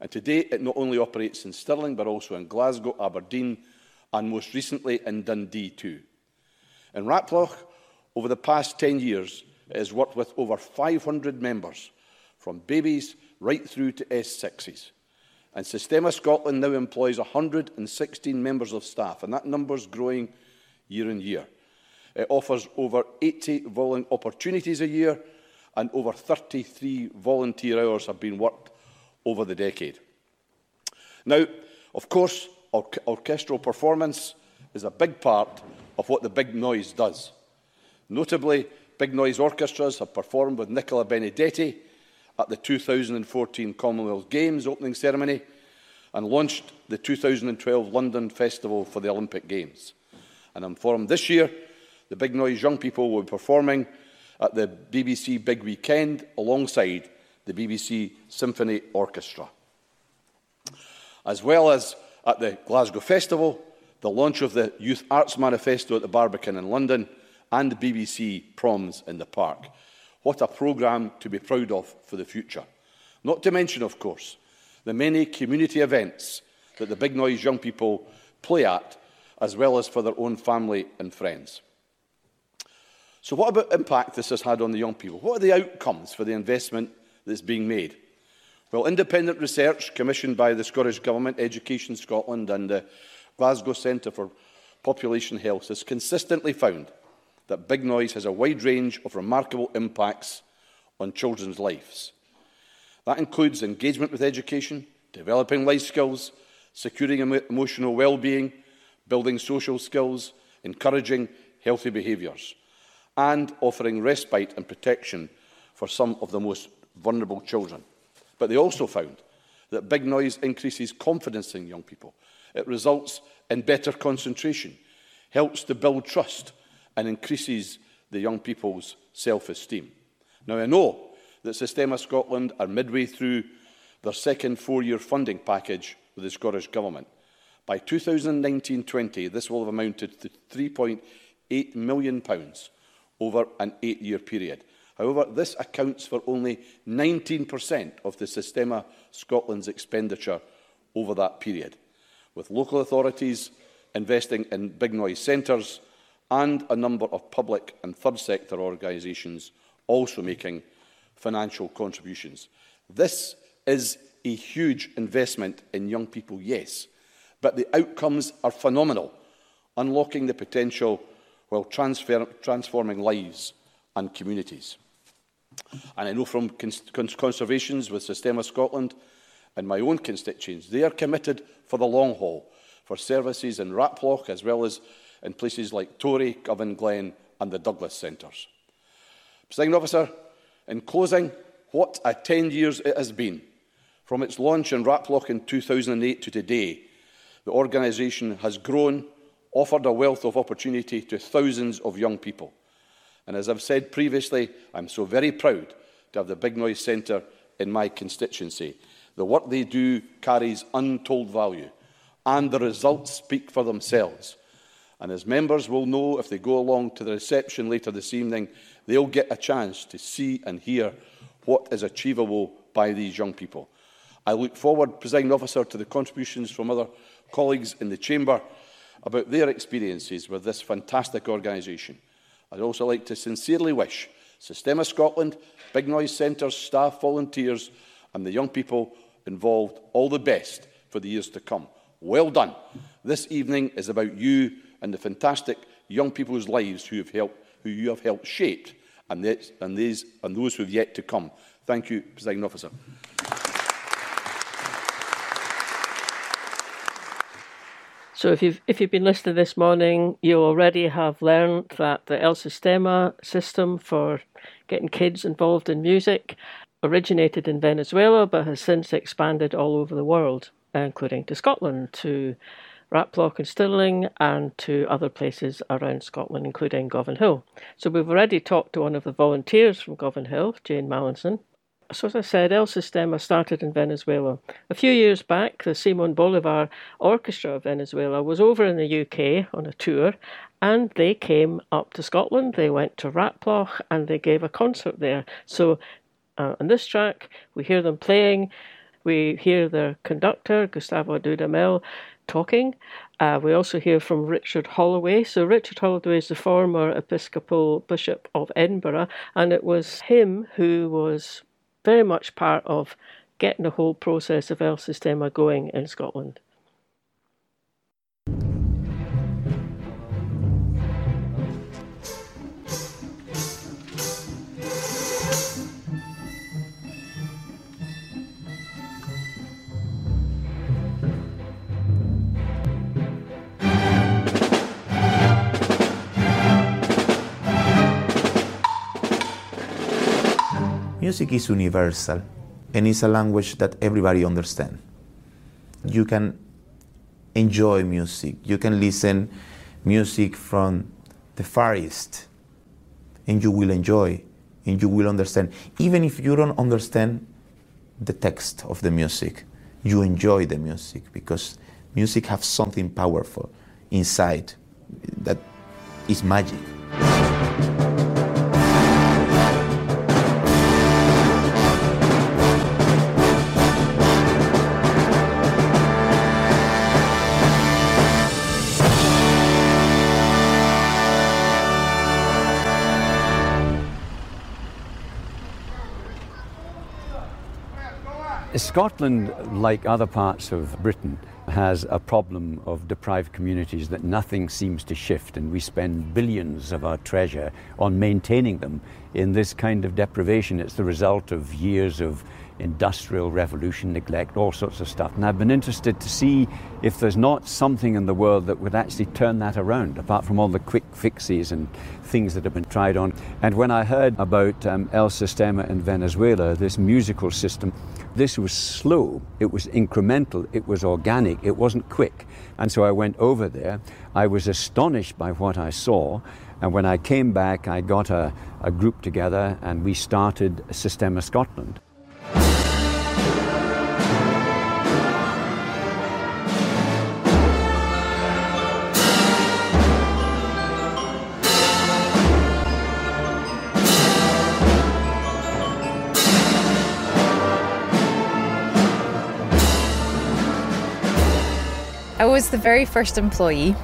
And today it not only operates in Stirling, but also in Glasgow, Aberdeen, and most recently in Dundee too. In Raploch, over the past 10 years, it has worked with over 500 members, from babies right through to S6s. And Systema Scotland now employs 116 members of staff, and that number is growing year on year. It offers over 80 opportunities a year, and over 33 volunteer hours have been worked over the decade. Now, of course, or orchestral performance is a big part of what the Big Noise does. Notably, Big Noise orchestras have performed with Nicola Benedetti, at the 2014 Commonwealth Games opening ceremony and launched the 2012 London Festival for the Olympic Games. And I'm informed this year the Big Noise young people will be performing at the BBC Big Weekend alongside the BBC Symphony Orchestra. As well as at the Glasgow Festival, the launch of the Youth Arts Manifesto at the Barbican in London, and the BBC Proms in the Park. What a programme to be proud of for the future. Not to mention, of course, the many community events that the Big Noise young people play at, as well as for their own family and friends. So what about impact this has had on the young people? What are the outcomes for the investment that's being made? Well, independent research commissioned by the Scottish Government, Education Scotland and the Glasgow Centre for Population Health has consistently found that big noise has a wide range of remarkable impacts on children's lives. That includes engagement with education, developing life skills, securing emo emotional well-being, building social skills, encouraging healthy behaviours, and offering respite and protection for some of the most vulnerable children. But they also found that big noise increases confidence in young people. It results in better concentration, helps to build trust and increases the young people's self-esteem. Now, I know that Sistema Scotland are midway through their second four-year funding package with the Scottish Government. By 2019-20, this will have amounted to £3.8 million pounds over an eight-year period. However, this accounts for only 19% of the Sistema Scotland's expenditure over that period, with local authorities investing in big noise centres and a number of public and third sector organisations also making financial contributions. This is a huge investment in young people, yes, but the outcomes are phenomenal, unlocking the potential while transfer, transforming lives and communities. And I know from cons cons conservations with Systema Scotland and my own constituents, they are committed for the long haul, for services in Ratploch as well as in places like Torry, Govan Glen and the Douglas Centres. Presiding officer, in closing, what a 10 years it has been. From its launch in Raploch in 2008 to today, the organisation has grown, offered a wealth of opportunity to thousands of young people. And as I've said previously, I'm so very proud to have the Big Noise Centre in my constituency. The work they do carries untold value, and the results speak for themselves. And as members will know if they go along to the reception later this evening, they'll get a chance to see and hear what is achievable by these young people. I look forward, presiding officer, to the contributions from other colleagues in the Chamber about their experiences with this fantastic organisation. I'd also like to sincerely wish Sistema Scotland, Big Noise Centres, staff, volunteers and the young people involved all the best for the years to come. Well done. This evening is about you and the fantastic young people's lives who, have helped, who you have helped shape and, this, and, these, and those who have yet to come. Thank you, Presiding Officer. So if you've, if you've been listening this morning, you already have learned that the El Sistema system for getting kids involved in music originated in Venezuela but has since expanded all over the world, including to Scotland, to Raploch and Stirling, and to other places around Scotland, including Govanhill. So we've already talked to one of the volunteers from Govanhill, Jane Mallinson. So as I said, El Sistema started in Venezuela. A few years back, the Simon Bolivar Orchestra of Venezuela was over in the UK on a tour, and they came up to Scotland. They went to Raploch and they gave a concert there. So uh, on this track, we hear them playing. We hear their conductor, Gustavo Dudamel, talking. Uh, we also hear from Richard Holloway. So, Richard Holloway is the former Episcopal Bishop of Edinburgh, and it was him who was very much part of getting the whole process of El Sistema going in Scotland. Music is universal and it's a language that everybody understands. You can enjoy music. You can listen music from the Far East and you will enjoy and you will understand. Even if you don't understand the text of the music, you enjoy the music because music has something powerful inside that is magic. Scotland, like other parts of Britain, has a problem of deprived communities that nothing seems to shift, and we spend billions of our treasure on maintaining them in this kind of deprivation. It's the result of years of industrial revolution neglect, all sorts of stuff. And I've been interested to see if there's not something in the world that would actually turn that around, apart from all the quick fixes and things that have been tried on. And when I heard about um, El Sistema in Venezuela, this musical system, this was slow, it was incremental, it was organic, it wasn't quick. And so I went over there. I was astonished by what I saw. And when I came back, I got a, a group together and we started Sistema Scotland. Was the very first employee.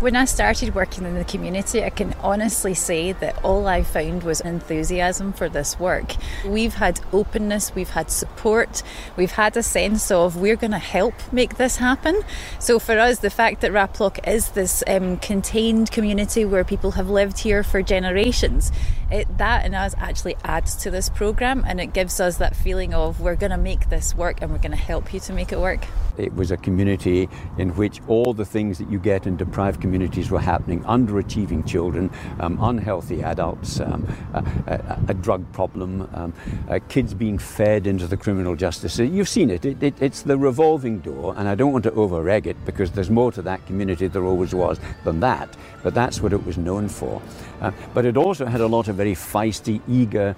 When I started working in the community, I can honestly say that all I found was enthusiasm for this work. We've had openness, we've had support, we've had a sense of we're going to help make this happen. So for us, the fact that Raploch is this um, contained community where people have lived here for generations, it, that and us actually adds to this program and it gives us that feeling of we're going to make this work and we're going to help you to make it work. It was a community in which all the things that you get in deprived communities were happening underachieving children, um, unhealthy adults, um, a, a, a, drug problem, um, uh, kids being fed into the criminal justice. system. You've seen it. It, it. It's the revolving door, and I don't want to over egg it because there's more to that community, there always was, than that, but that's what it was known for. Uh, but it also had a lot of very feisty, eager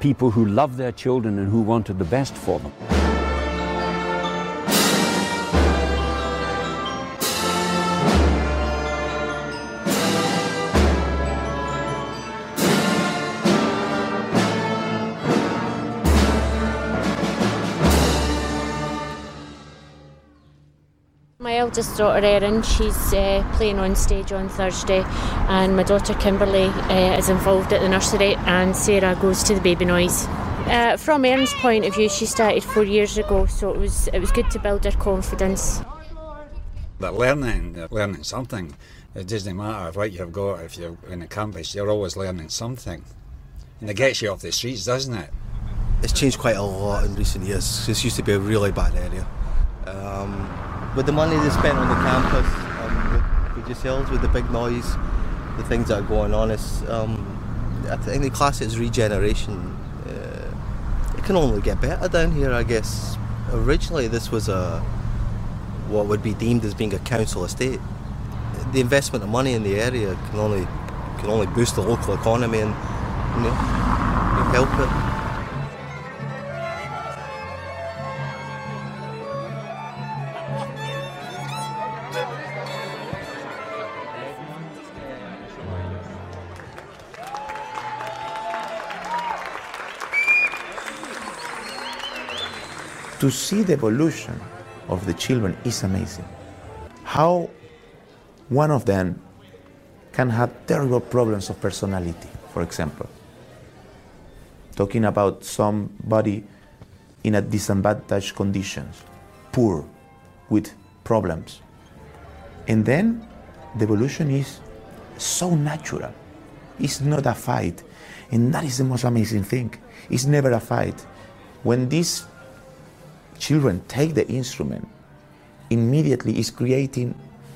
people who loved their children and who wanted the best for them. Eldest daughter Erin, she's uh, playing on stage on Thursday, and my daughter Kimberly uh, is involved at the nursery, and Sarah goes to the baby noise. Uh, from Erin's point of view, she started four years ago, so it was it was good to build her confidence. They're learning, they're learning something. It doesn't matter what you've got if you're in a campus, you're always learning something. And it gets you off the streets, doesn't it? It's changed quite a lot in recent years. This used to be a really bad area. Um, with the money they spent on the campus, um, with, with yourselves, with the big noise, the things that are going on, it's, um, I think the class is regeneration. Uh, it can only get better down here, I guess. Originally, this was a what would be deemed as being a council estate. The investment of money in the area can only can only boost the local economy and you know, help it. To see the evolution of the children is amazing. How one of them can have terrible problems of personality, for example. Talking about somebody in a disadvantaged conditions, poor, with problems. And then the evolution is so natural. It's not a fight. And that is the most amazing thing. It's never a fight. When these children take the instrument, immediately is creating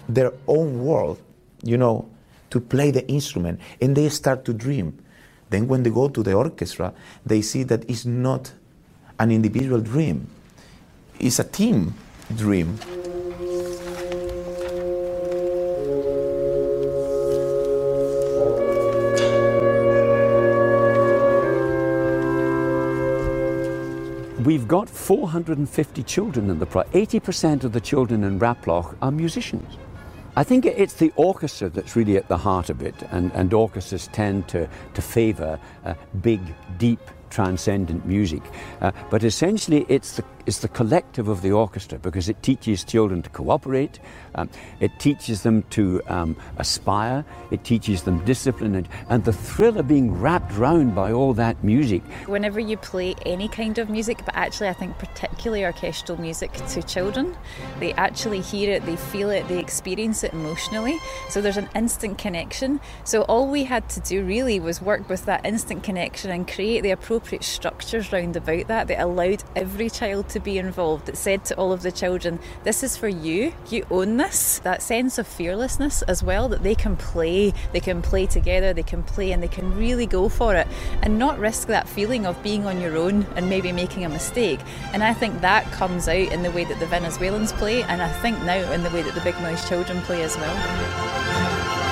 their own world, you know, to play the instrument, and they start to dream. Then, when they go to the orchestra, they see that it's not an individual dream, it's a team dream. We've got 450 children in the pro. 80% of the children in Raploch are musicians. I think it's the orchestra that's really at the heart of it, and, and orchestras tend to, to favour uh, big, deep, transcendent music. Uh, but essentially, it's the, it's the collective of the orchestra because it teaches children to cooperate, um, it teaches them to um, aspire, it teaches them discipline, and, and the thrill of being wrapped round by all that music. Whenever you play any kind of music, but actually, I think particularly orchestral music to children, they actually hear it, they feel it, they experience it emotionally. So there's an instant connection. So all we had to do really was work with that instant connection and create the appropriate structures round about that that allowed every child to be involved, that said to all of the children, This is for you, you own this. That sense of fearlessness as well, that they can play, they can play together, they can play and they can really go for it and not risk that feeling of being on your own and maybe making a mistake. And I think that comes out in the way that the Venezuelans play, and I think now in the way that the Big Noise children play as well.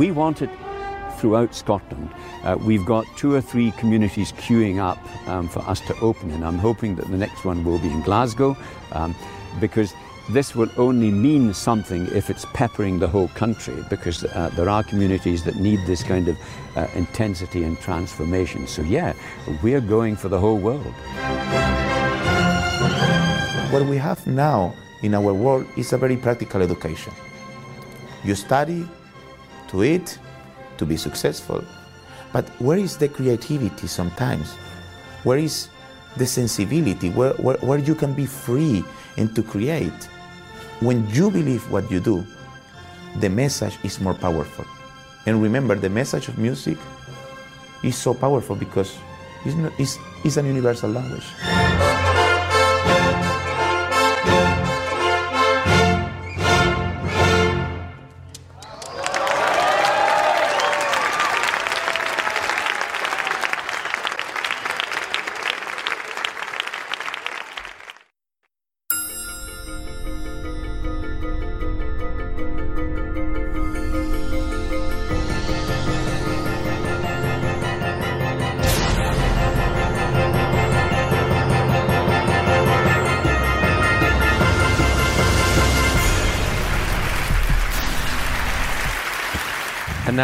We want it throughout Scotland. Uh, we've got two or three communities queuing up um, for us to open, and I'm hoping that the next one will be in Glasgow um, because this will only mean something if it's peppering the whole country because uh, there are communities that need this kind of uh, intensity and transformation. So, yeah, we're going for the whole world. What we have now in our world is a very practical education. You study to eat, to be successful. But where is the creativity sometimes? Where is the sensibility? Where, where, where you can be free and to create? When you believe what you do, the message is more powerful. And remember, the message of music is so powerful because it's, not, it's, it's an universal language.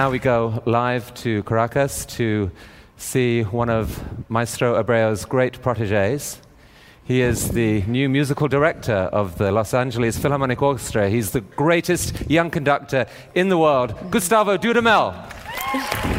Now we go live to Caracas to see one of Maestro Abreu's great proteges. He is the new musical director of the Los Angeles Philharmonic Orchestra. He's the greatest young conductor in the world, Gustavo Dudamel.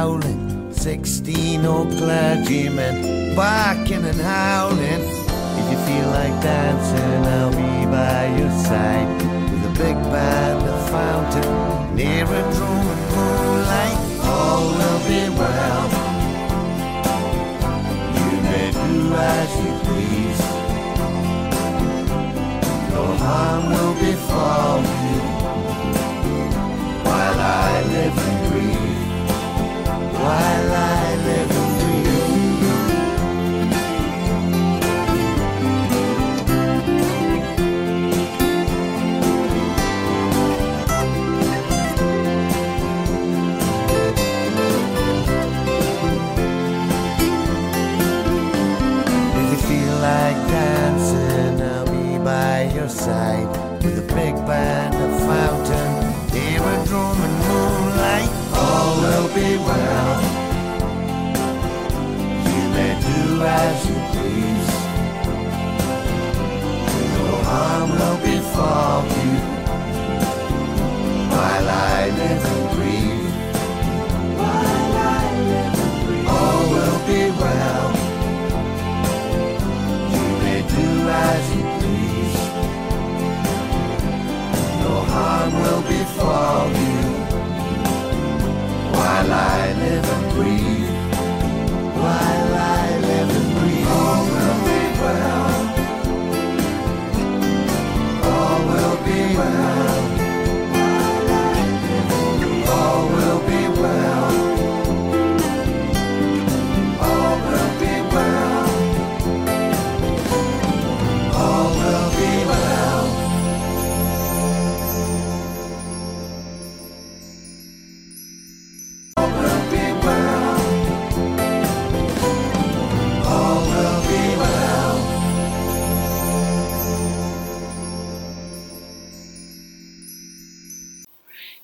And. Sixteen old clergymen barking and howling. If you feel like dancing, I'll be by your side with a big band, a fountain, near a drum and moonlight. All will be well. You may do as you please. No harm will befall you while I live while I live and breathe. If you feel like dancing, I'll be by your side with a big band. As you please. No harm will befall you while I live and breathe. While I live and breathe. All will be well. You may do as you please. No harm will befall you while I live and breathe. Will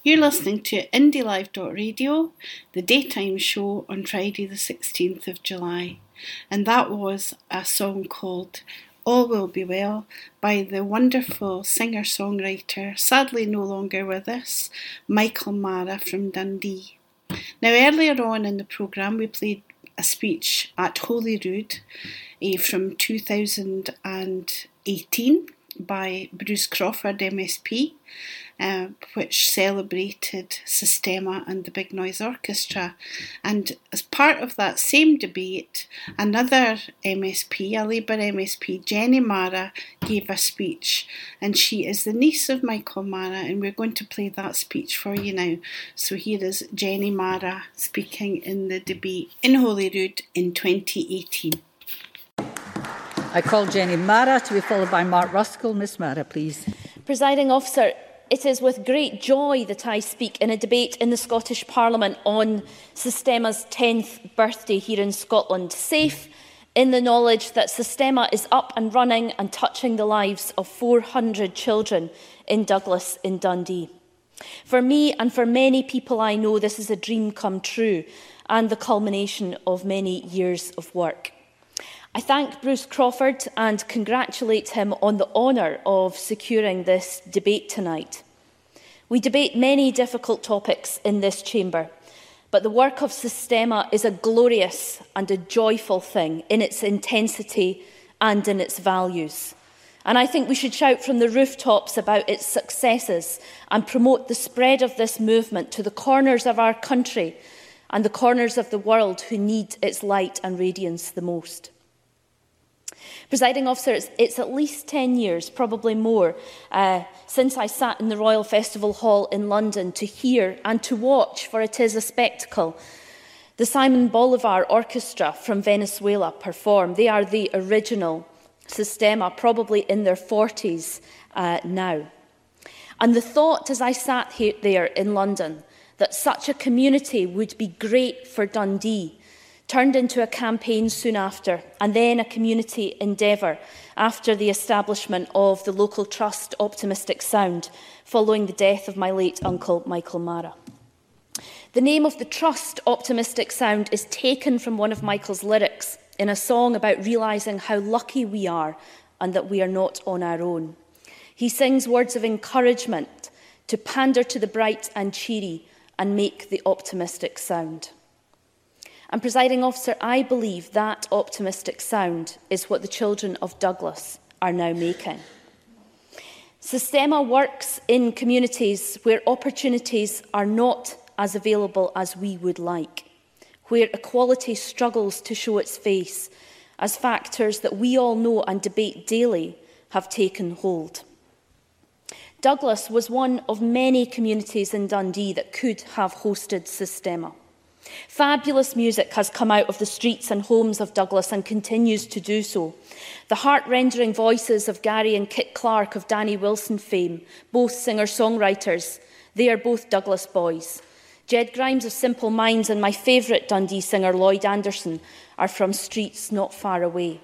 You're listening to IndieLive.radio, the daytime show on Friday, the 16th of July. And that was a song called All Will Be Well by the wonderful singer songwriter, sadly no longer with us, Michael Marra from Dundee. Now, earlier on in the programme, we played a speech at Holyrood eh, from 2018 by Bruce Crawford, MSP, uh, which celebrated Sistema and the Big Noise Orchestra. And as part of that same debate, another MSP, a Labour MSP, Jenny Marra, gave a speech. And she is the niece of Michael Marra, and we're going to play that speech for you now. So here is Jenny Marra speaking in the debate in Holyrood in 2018. I call Jenny Marra to be followed by Mark Ruskell. Miss Marra, please. Presiding officer, It is with great joy that I speak in a debate in the Scottish Parliament on Sistema's 10th birthday here in Scotland, safe in the knowledge that Sistema is up and running and touching the lives of 400 children in Douglas in Dundee. For me and for many people I know, this is a dream come true and the culmination of many years of work. I thank Bruce Crawford and congratulate him on the honour of securing this debate tonight. We debate many difficult topics in this chamber, but the work of Sistema is a glorious and a joyful thing in its intensity and in its values. And I think we should shout from the rooftops about its successes and promote the spread of this movement to the corners of our country and the corners of the world who need its light and radiance the most. Presiding officer, it's, it's at least 10 years, probably more, uh, since I sat in the Royal Festival Hall in London to hear and to watch, for it is a spectacle, the Simon Bolivar Orchestra from Venezuela perform. They are the original Sistema, probably in their 40s uh, now. And the thought as I sat here, there in London that such a community would be great for Dundee turned into a campaign soon after, and then a community endeavour after the establishment of the local trust Optimistic Sound, following the death of my late uncle Michael Mara. The name of the trust Optimistic Sound is taken from one of Michael's lyrics in a song about realising how lucky we are and that we are not on our own. He sings words of encouragement to pander to the bright and cheery and make the optimistic sound. And, presiding officer, I believe that optimistic sound is what the children of Douglas are now making. Sistema works in communities where opportunities are not as available as we would like, where equality struggles to show its face, as factors that we all know and debate daily have taken hold. Douglas was one of many communities in Dundee that could have hosted Sistema. Fabulous music has come out of the streets and homes of Douglas and continues to do so. The heart-rendering voices of Gary and Kit Clark of Danny Wilson fame, both singer-songwriters, they are both Douglas boys. Jed Grimes of Simple Minds and my favourite Dundee singer Lloyd Anderson are from streets not far away.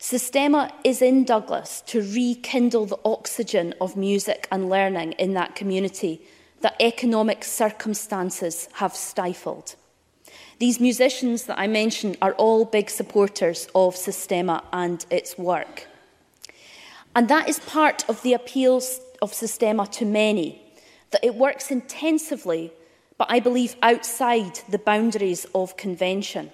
Sistema is in Douglas to rekindle the oxygen of music and learning in that community that economic circumstances have stifled. These musicians that I mentioned are all big supporters of Sistema and its work. And that is part of the appeals of Sistema to many, that it works intensively, but I believe outside the boundaries of convention.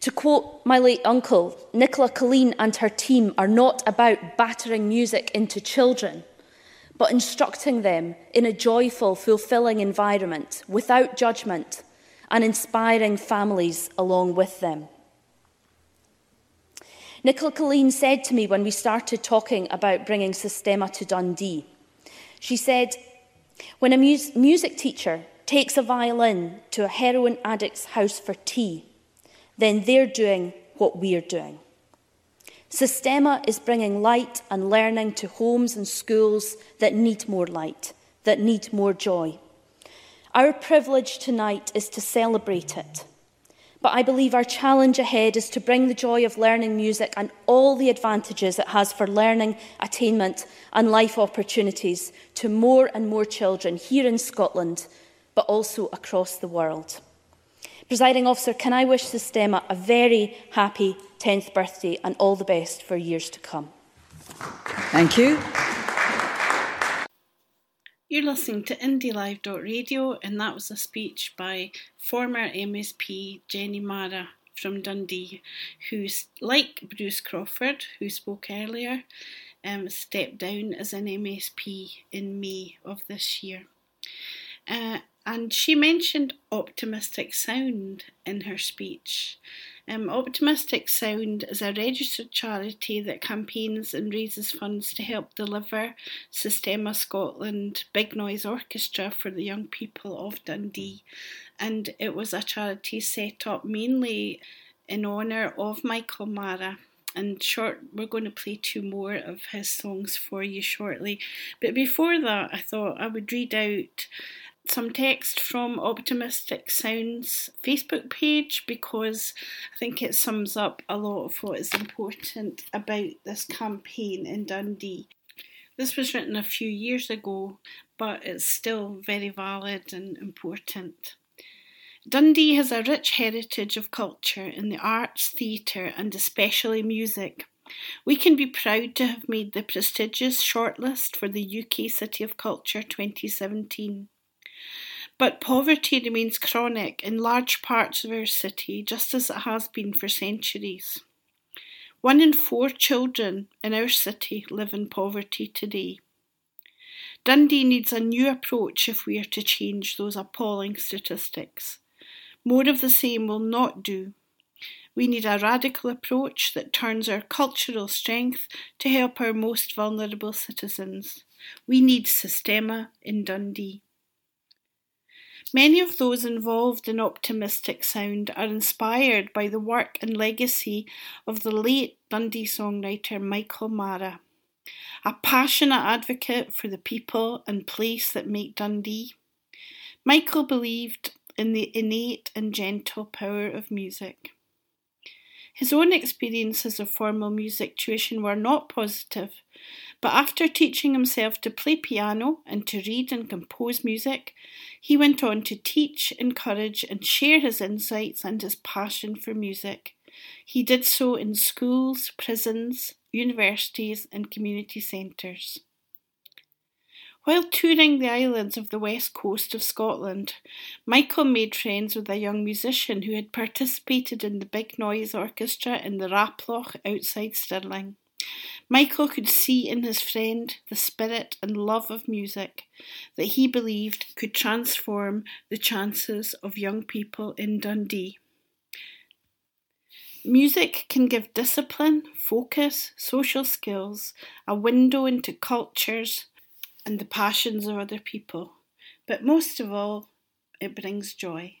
To quote my late uncle, Nicola Colleen and her team are not about battering music into children – but instructing them in a joyful, fulfilling environment without judgment and inspiring families along with them. Nicola Colleen said to me when we started talking about bringing Sistema to Dundee, she said, when a mus- music teacher takes a violin to a heroin addict's house for tea, then they're doing what we're doing. Systema is bringing light and learning to homes and schools that need more light, that need more joy. Our privilege tonight is to celebrate it. But I believe our challenge ahead is to bring the joy of learning music and all the advantages it has for learning, attainment and life opportunities to more and more children here in Scotland, but also across the world. Presiding officer, can I wish Sistema a very happy 10th birthday and all the best for years to come. Thank you. You're listening to IndieLive.radio, and that was a speech by former MSP Jenny Marra from Dundee, who's like Bruce Crawford, who spoke earlier, um, stepped down as an MSP in May of this year. Uh, and she mentioned optimistic sound in her speech. Um, Optimistic Sound is a registered charity that campaigns and raises funds to help deliver Sistema Scotland Big Noise Orchestra for the young people of Dundee. And it was a charity set up mainly in honour of Michael Marra. And short, we're going to play two more of his songs for you shortly. But before that, I thought I would read out some text from Optimistic Sounds Facebook page because I think it sums up a lot of what is important about this campaign in Dundee. This was written a few years ago, but it's still very valid and important. Dundee has a rich heritage of culture in the arts, theatre, and especially music. We can be proud to have made the prestigious shortlist for the UK City of Culture 2017. But poverty remains chronic in large parts of our city, just as it has been for centuries. One in four children in our city live in poverty today. Dundee needs a new approach if we are to change those appalling statistics. More of the same will not do. We need a radical approach that turns our cultural strength to help our most vulnerable citizens. We need Sistema in Dundee. Many of those involved in optimistic sound are inspired by the work and legacy of the late Dundee songwriter Michael Marra, a passionate advocate for the people and place that make Dundee. Michael believed in the innate and gentle power of music. His own experiences of formal music tuition were not positive, but after teaching himself to play piano and to read and compose music, he went on to teach, encourage, and share his insights and his passion for music. He did so in schools, prisons, universities, and community centres. While touring the islands of the west coast of Scotland, Michael made friends with a young musician who had participated in the Big Noise Orchestra in the Raploch outside Stirling. Michael could see in his friend the spirit and love of music that he believed could transform the chances of young people in Dundee. Music can give discipline, focus, social skills, a window into cultures and the passions of other people, but most of all, it brings joy.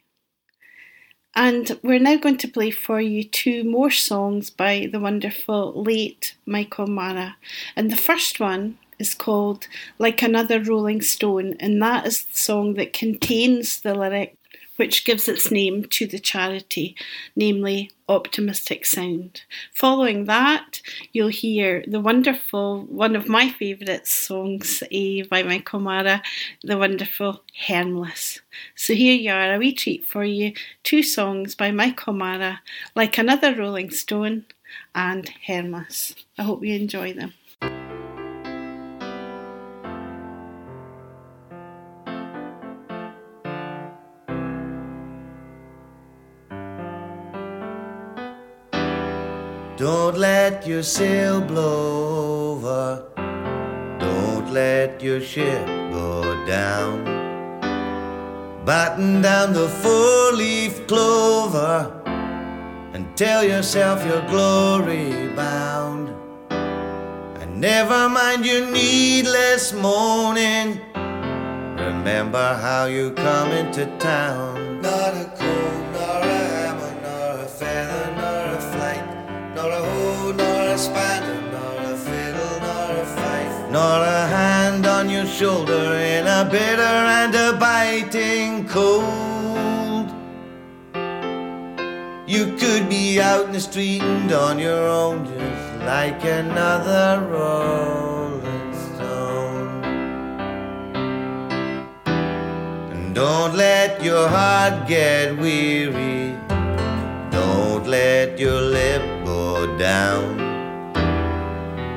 And we're now going to play for you two more songs by the wonderful late Michael Marra. And the first one is called Like Another Rolling Stone, and that is the song that contains the lyric which gives its name to the charity, namely Optimistic Sound. Following that, you'll hear the wonderful, one of my favourite songs eh, by Michael Marra, the wonderful Hermless. So here you are, a wee treat for you two songs by Michael Marra, like another Rolling Stone and Hermless. I hope you enjoy them. Don't let your sail blow over. Don't let your ship go down. Batten down the four leaf clover and tell yourself you're glory bound. And never mind your needless moaning. Remember how you come into town. Not a comb, shoulder in a bitter and a biting cold. You could be out in the street and on your own, just like another rolling stone. And don't let your heart get weary. Don't let your lip go down.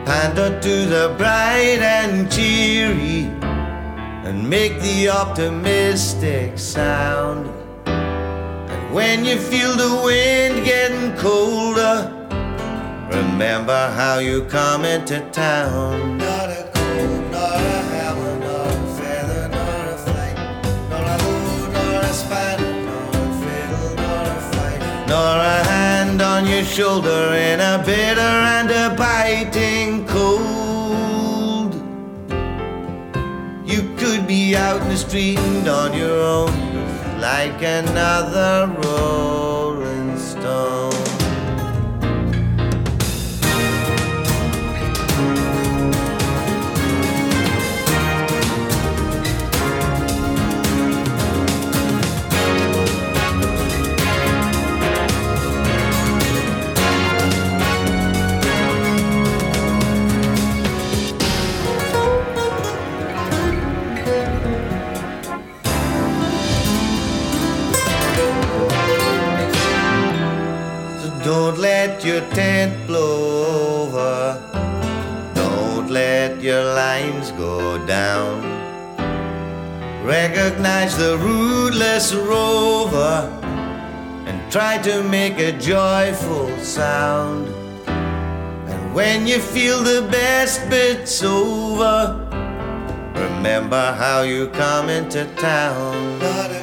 Pander to the bright and cheery and make the optimistic sound. And when you feel the wind getting colder, remember how you come into town. Not a comb, nor a hammer, nor a feather, nor a flight, nor a hoe, nor a spanner, nor a fiddle, nor a fife, nor a hand on your shoulder in a bitter and a biting cold. You could be out in the street and on your own, like another rolling let your tent blow over. Don't let your lines go down. Recognize the rootless rover and try to make a joyful sound. And when you feel the best bit's over, remember how you come into town.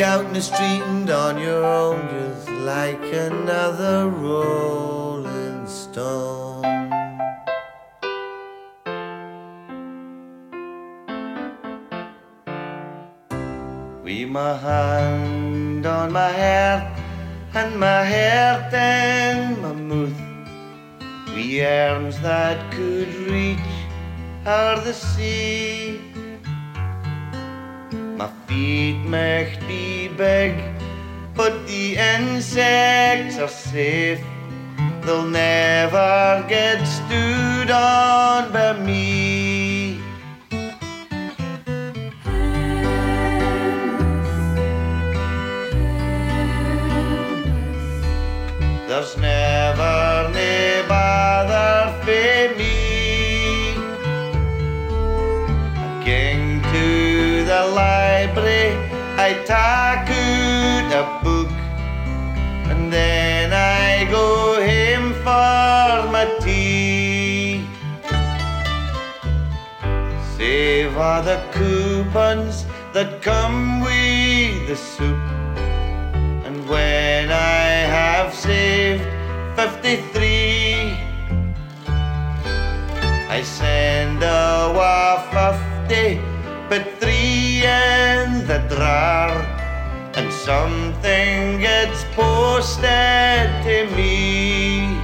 Out in the street and on your own, just like another rolling stone. With my hand on my heart and my heart in my mouth, we arms that could reach o'er the sea. My feet might be big, but the insects are safe. They'll never get stood on by me. There's never All the coupons that come with the soup. And when I have saved 53, I send a wa 50, but three and car and something gets posted to me.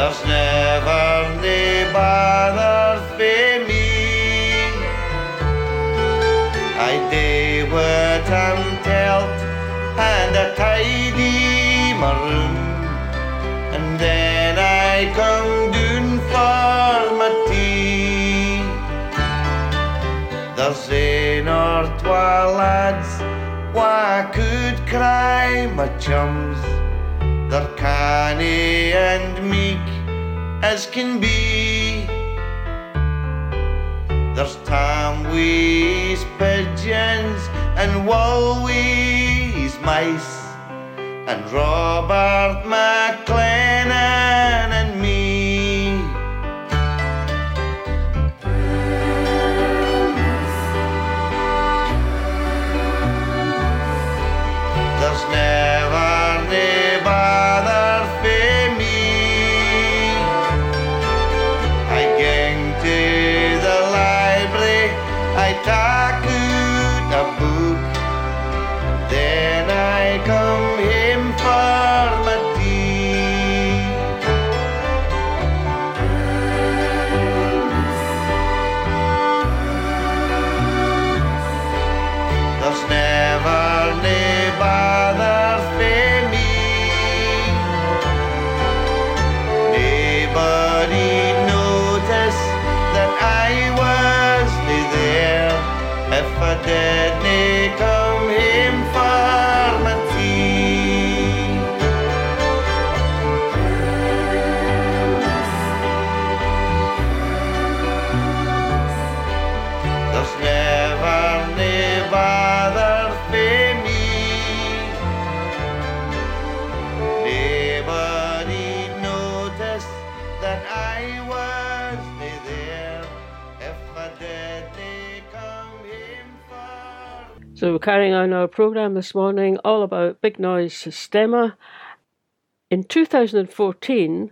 There's never bother for me. I do what I'm told and I tidy my room and then I come down for my tea. There's ein or twa lads wha could cry my chums. They're canny and meek as can be. There's Tom Wee's pigeons and Wolwee's mice and Robert McLennan and me. There's never carrying on our programme this morning, all about Big Noise Sistema. In 2014,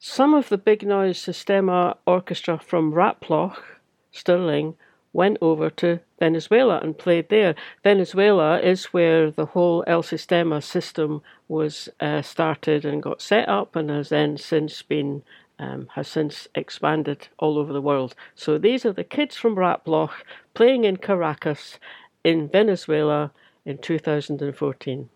some of the Big Noise Sistema orchestra from Raploch, Stirling, went over to Venezuela and played there. Venezuela is where the whole El Sistema system was uh, started and got set up, and has then since been um, has since expanded all over the world. So these are the kids from Raploch playing in Caracas in Venezuela in 2014.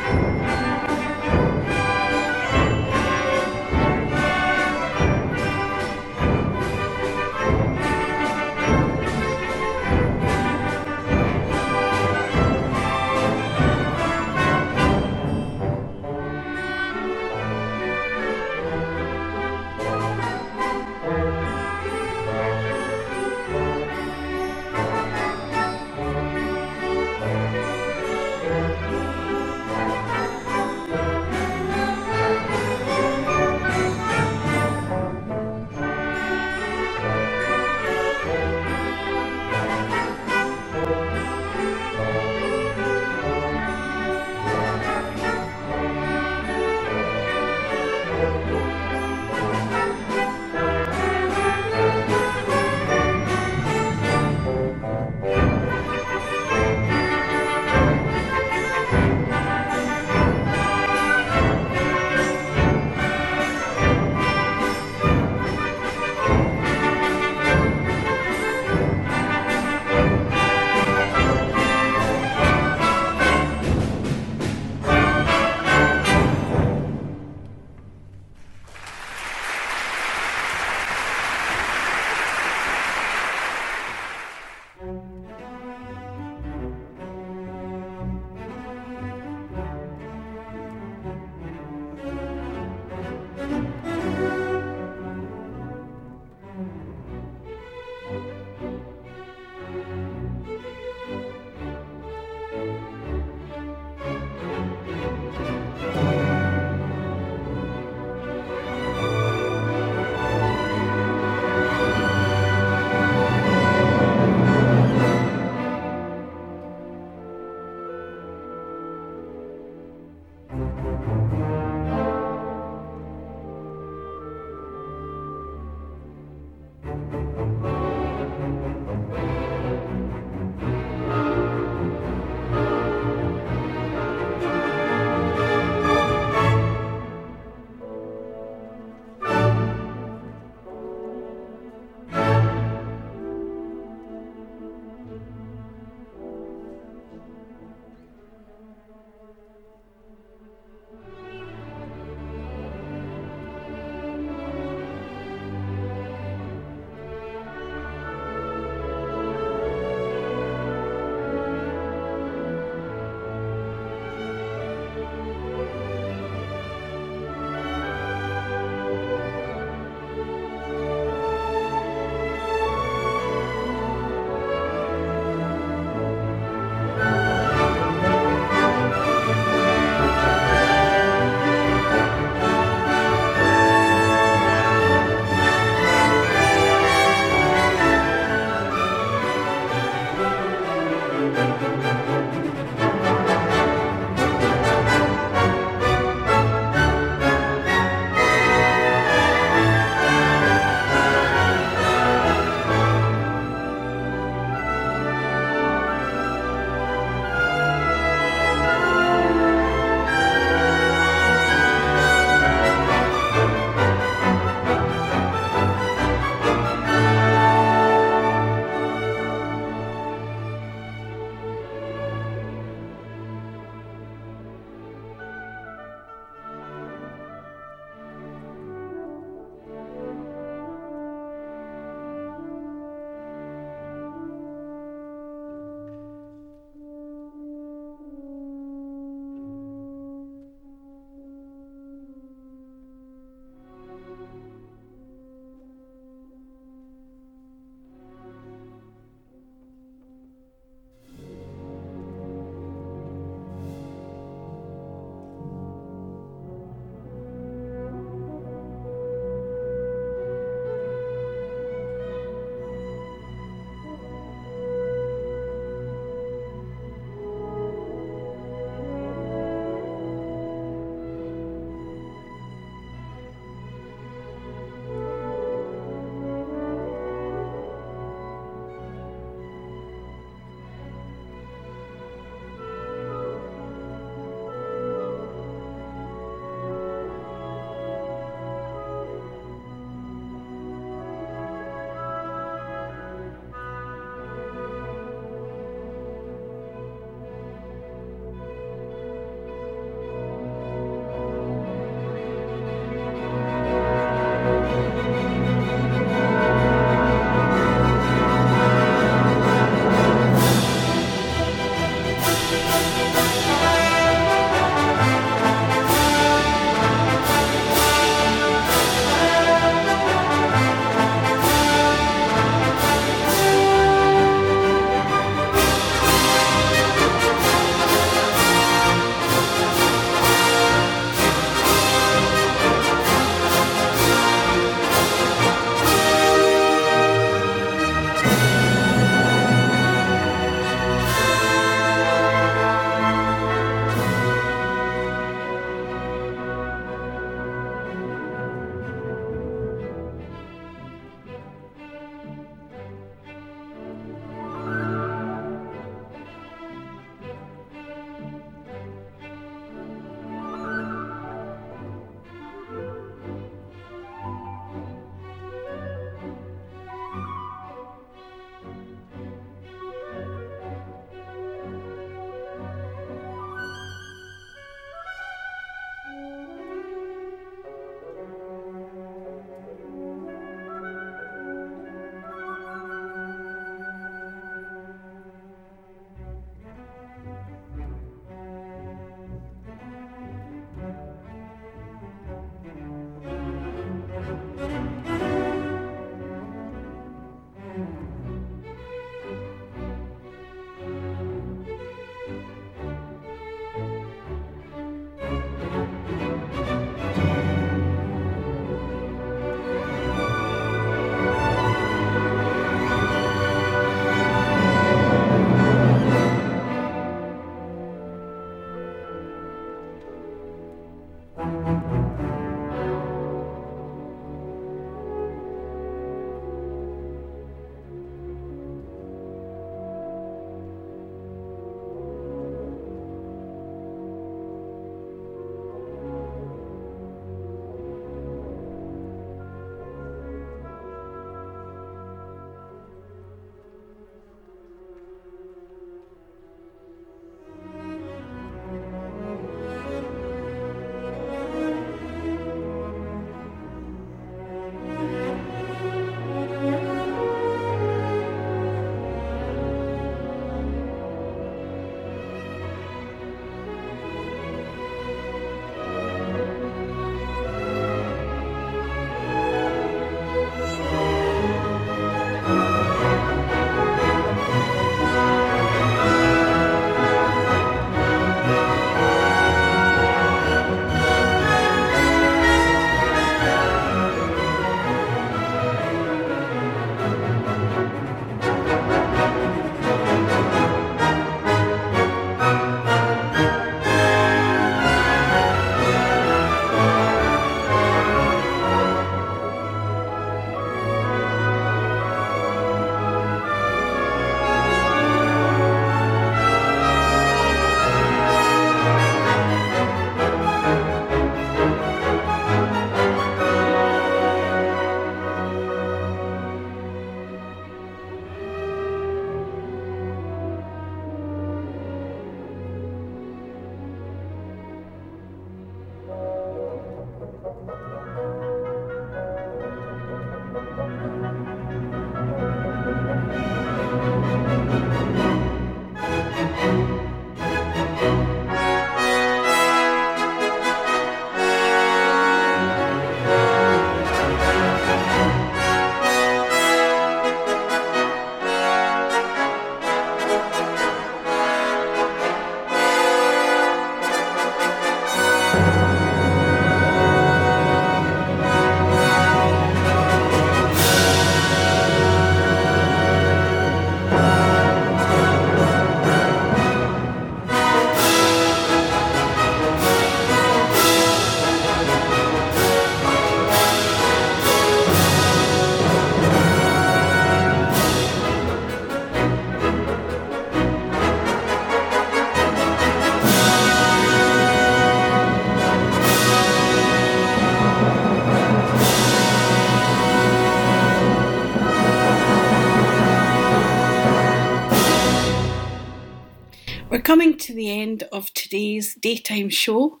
Daytime show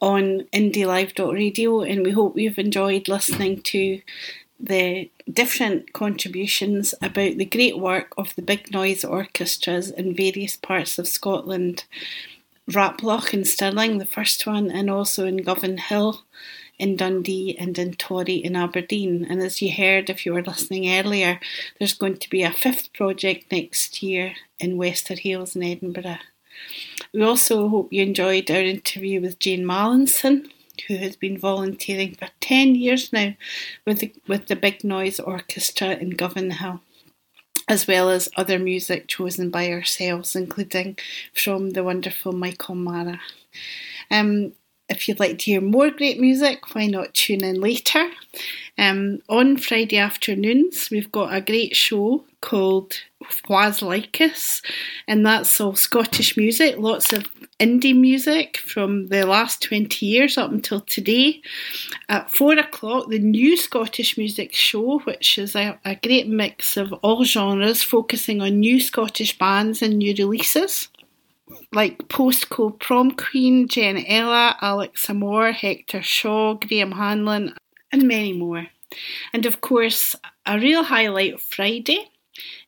on indielive.radio, and we hope you've enjoyed listening to the different contributions about the great work of the big noise orchestras in various parts of Scotland. Raploch in Stirling, the first one, and also in Govanhill in Dundee and in Torry in Aberdeen. And as you heard, if you were listening earlier, there's going to be a fifth project next year in Wester Hailes in Edinburgh. We also hope you enjoyed our interview with Jane Mallinson, who has been volunteering for 10 years now with the, with the Big Noise Orchestra in Govan as well as other music chosen by ourselves, including from the wonderful Michael Marra. Um, if you'd like to hear more great music, why not tune in later? Um, on Friday afternoons, we've got a great show called Was Like Us, and that's all Scottish music, lots of indie music from the last 20 years up until today. At four o'clock, the new Scottish music show, which is a, a great mix of all genres, focusing on new Scottish bands and new releases like Postcode Prom Queen, Jen Ella, Alex Amore, Hector Shaw, Graham Hanlon, and many more. And of course, a real highlight of Friday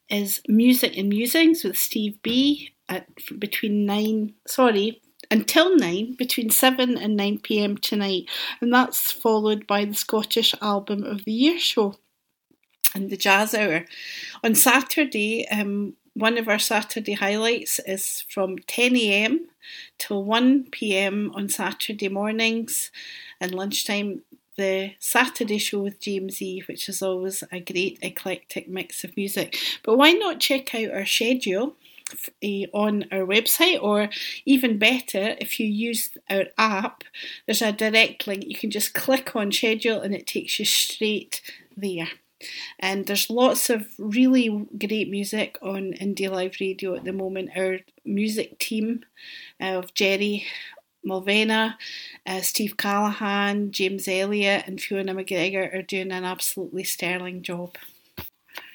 is Music and Musings with Steve B at between nine, sorry, until nine, between seven and nine pm tonight, and that's followed by the Scottish Album of the Year show and the Jazz Hour. On Saturday, um, one of our Saturday highlights is from 10am till 1pm on Saturday mornings and lunchtime. The Saturday show with James E, which is always a great eclectic mix of music. But why not check out our schedule? Eh, on our website, or even better, if you use our app, there's a direct link. You can just click on schedule and it takes you straight there. And there's lots of really great music on Indie Live Radio at the moment. Our music team of Jerry Mulvena, uh, Steve Callahan, James Elliott, and Fiona McGregor are doing an absolutely sterling job.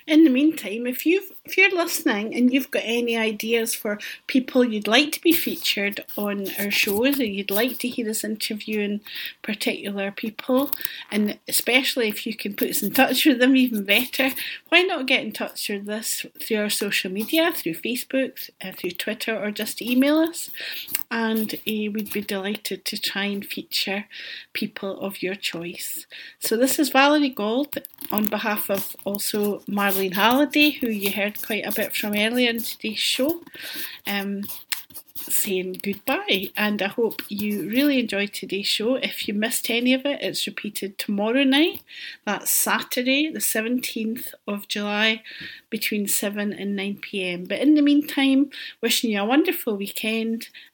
In the meantime, if you've if you're listening and you've got any ideas for people you'd like to be featured on our shows, or you'd like to hear us interviewing particular people, and especially if you can put us in touch with them, even better, why not get in touch with us through our social media, through Facebook, uh, through Twitter, or just email us, and uh, we'd be delighted to try and feature people of your choice. So this is Valerie Gold on behalf of also Marlene Halliday, who you quite a bit from earlier in today's show. Um, saying goodbye and I hope you really enjoyed today's show. If you missed any of it, it's repeated tomorrow night. That's Saturday, the 17th of July, between 7 and 9 pm. But in the meantime, wishing you a wonderful weekend